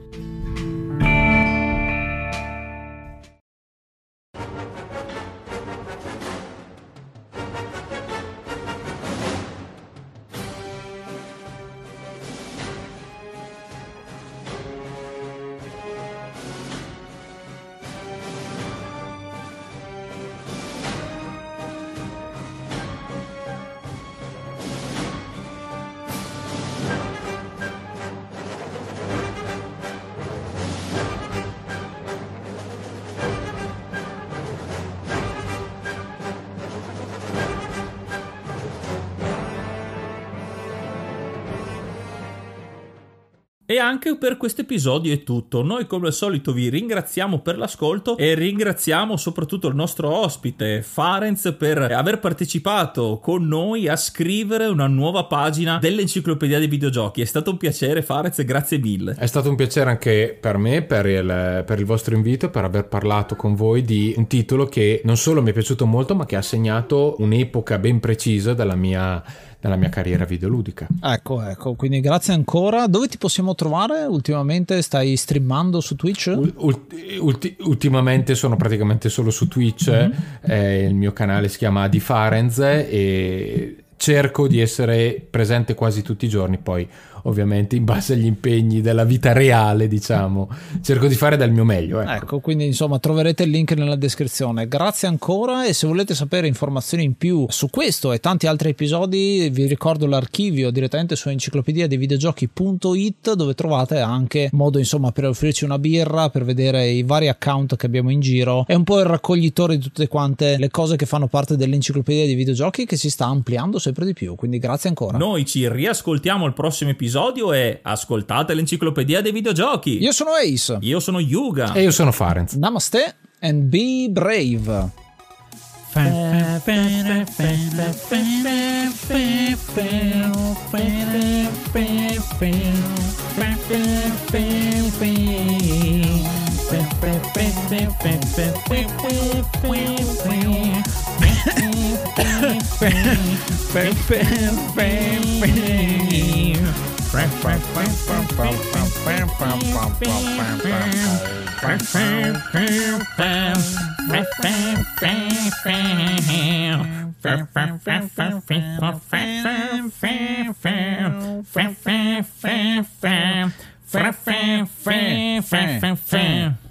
Anche per questo episodio è tutto. Noi come al solito vi ringraziamo per l'ascolto e ringraziamo soprattutto il nostro ospite Farenz per aver partecipato con noi a scrivere una nuova pagina dell'enciclopedia dei videogiochi. È stato un piacere Farenz, grazie mille. È stato un piacere anche per me, per il, per il vostro invito, per aver parlato con voi di un titolo che non solo mi è piaciuto molto ma che ha segnato un'epoca ben precisa della mia nella mia carriera videoludica. Ecco, ecco, quindi grazie ancora. Dove ti possiamo trovare ultimamente? Stai streamando su Twitch? Ulti, ulti, ultimamente sono praticamente solo su Twitch, mm-hmm. eh, il mio canale si chiama Diffarenz e cerco di essere presente quasi tutti i giorni, poi ovviamente in base agli impegni della vita reale, diciamo. <laughs> Cerco di fare del mio meglio. Ecco. ecco, quindi insomma troverete il link nella descrizione. Grazie ancora e se volete sapere informazioni in più su questo e tanti altri episodi, vi ricordo l'archivio direttamente su enciclopedia dei videogiochi.it dove trovate anche modo insomma per offrirci una birra, per vedere i vari account che abbiamo in giro. È un po' il raccoglitore di tutte quante le cose che fanno parte dell'enciclopedia dei videogiochi che si sta ampliando sempre di più. Quindi grazie ancora. Noi ci riascoltiamo al prossimo episodio episodio è ascoltate l'enciclopedia dei videogiochi. Io sono Ace. Io sono Yuga. E io sono Farenz. Namaste and be brave. <laughs> Fam, fam, fam, fam.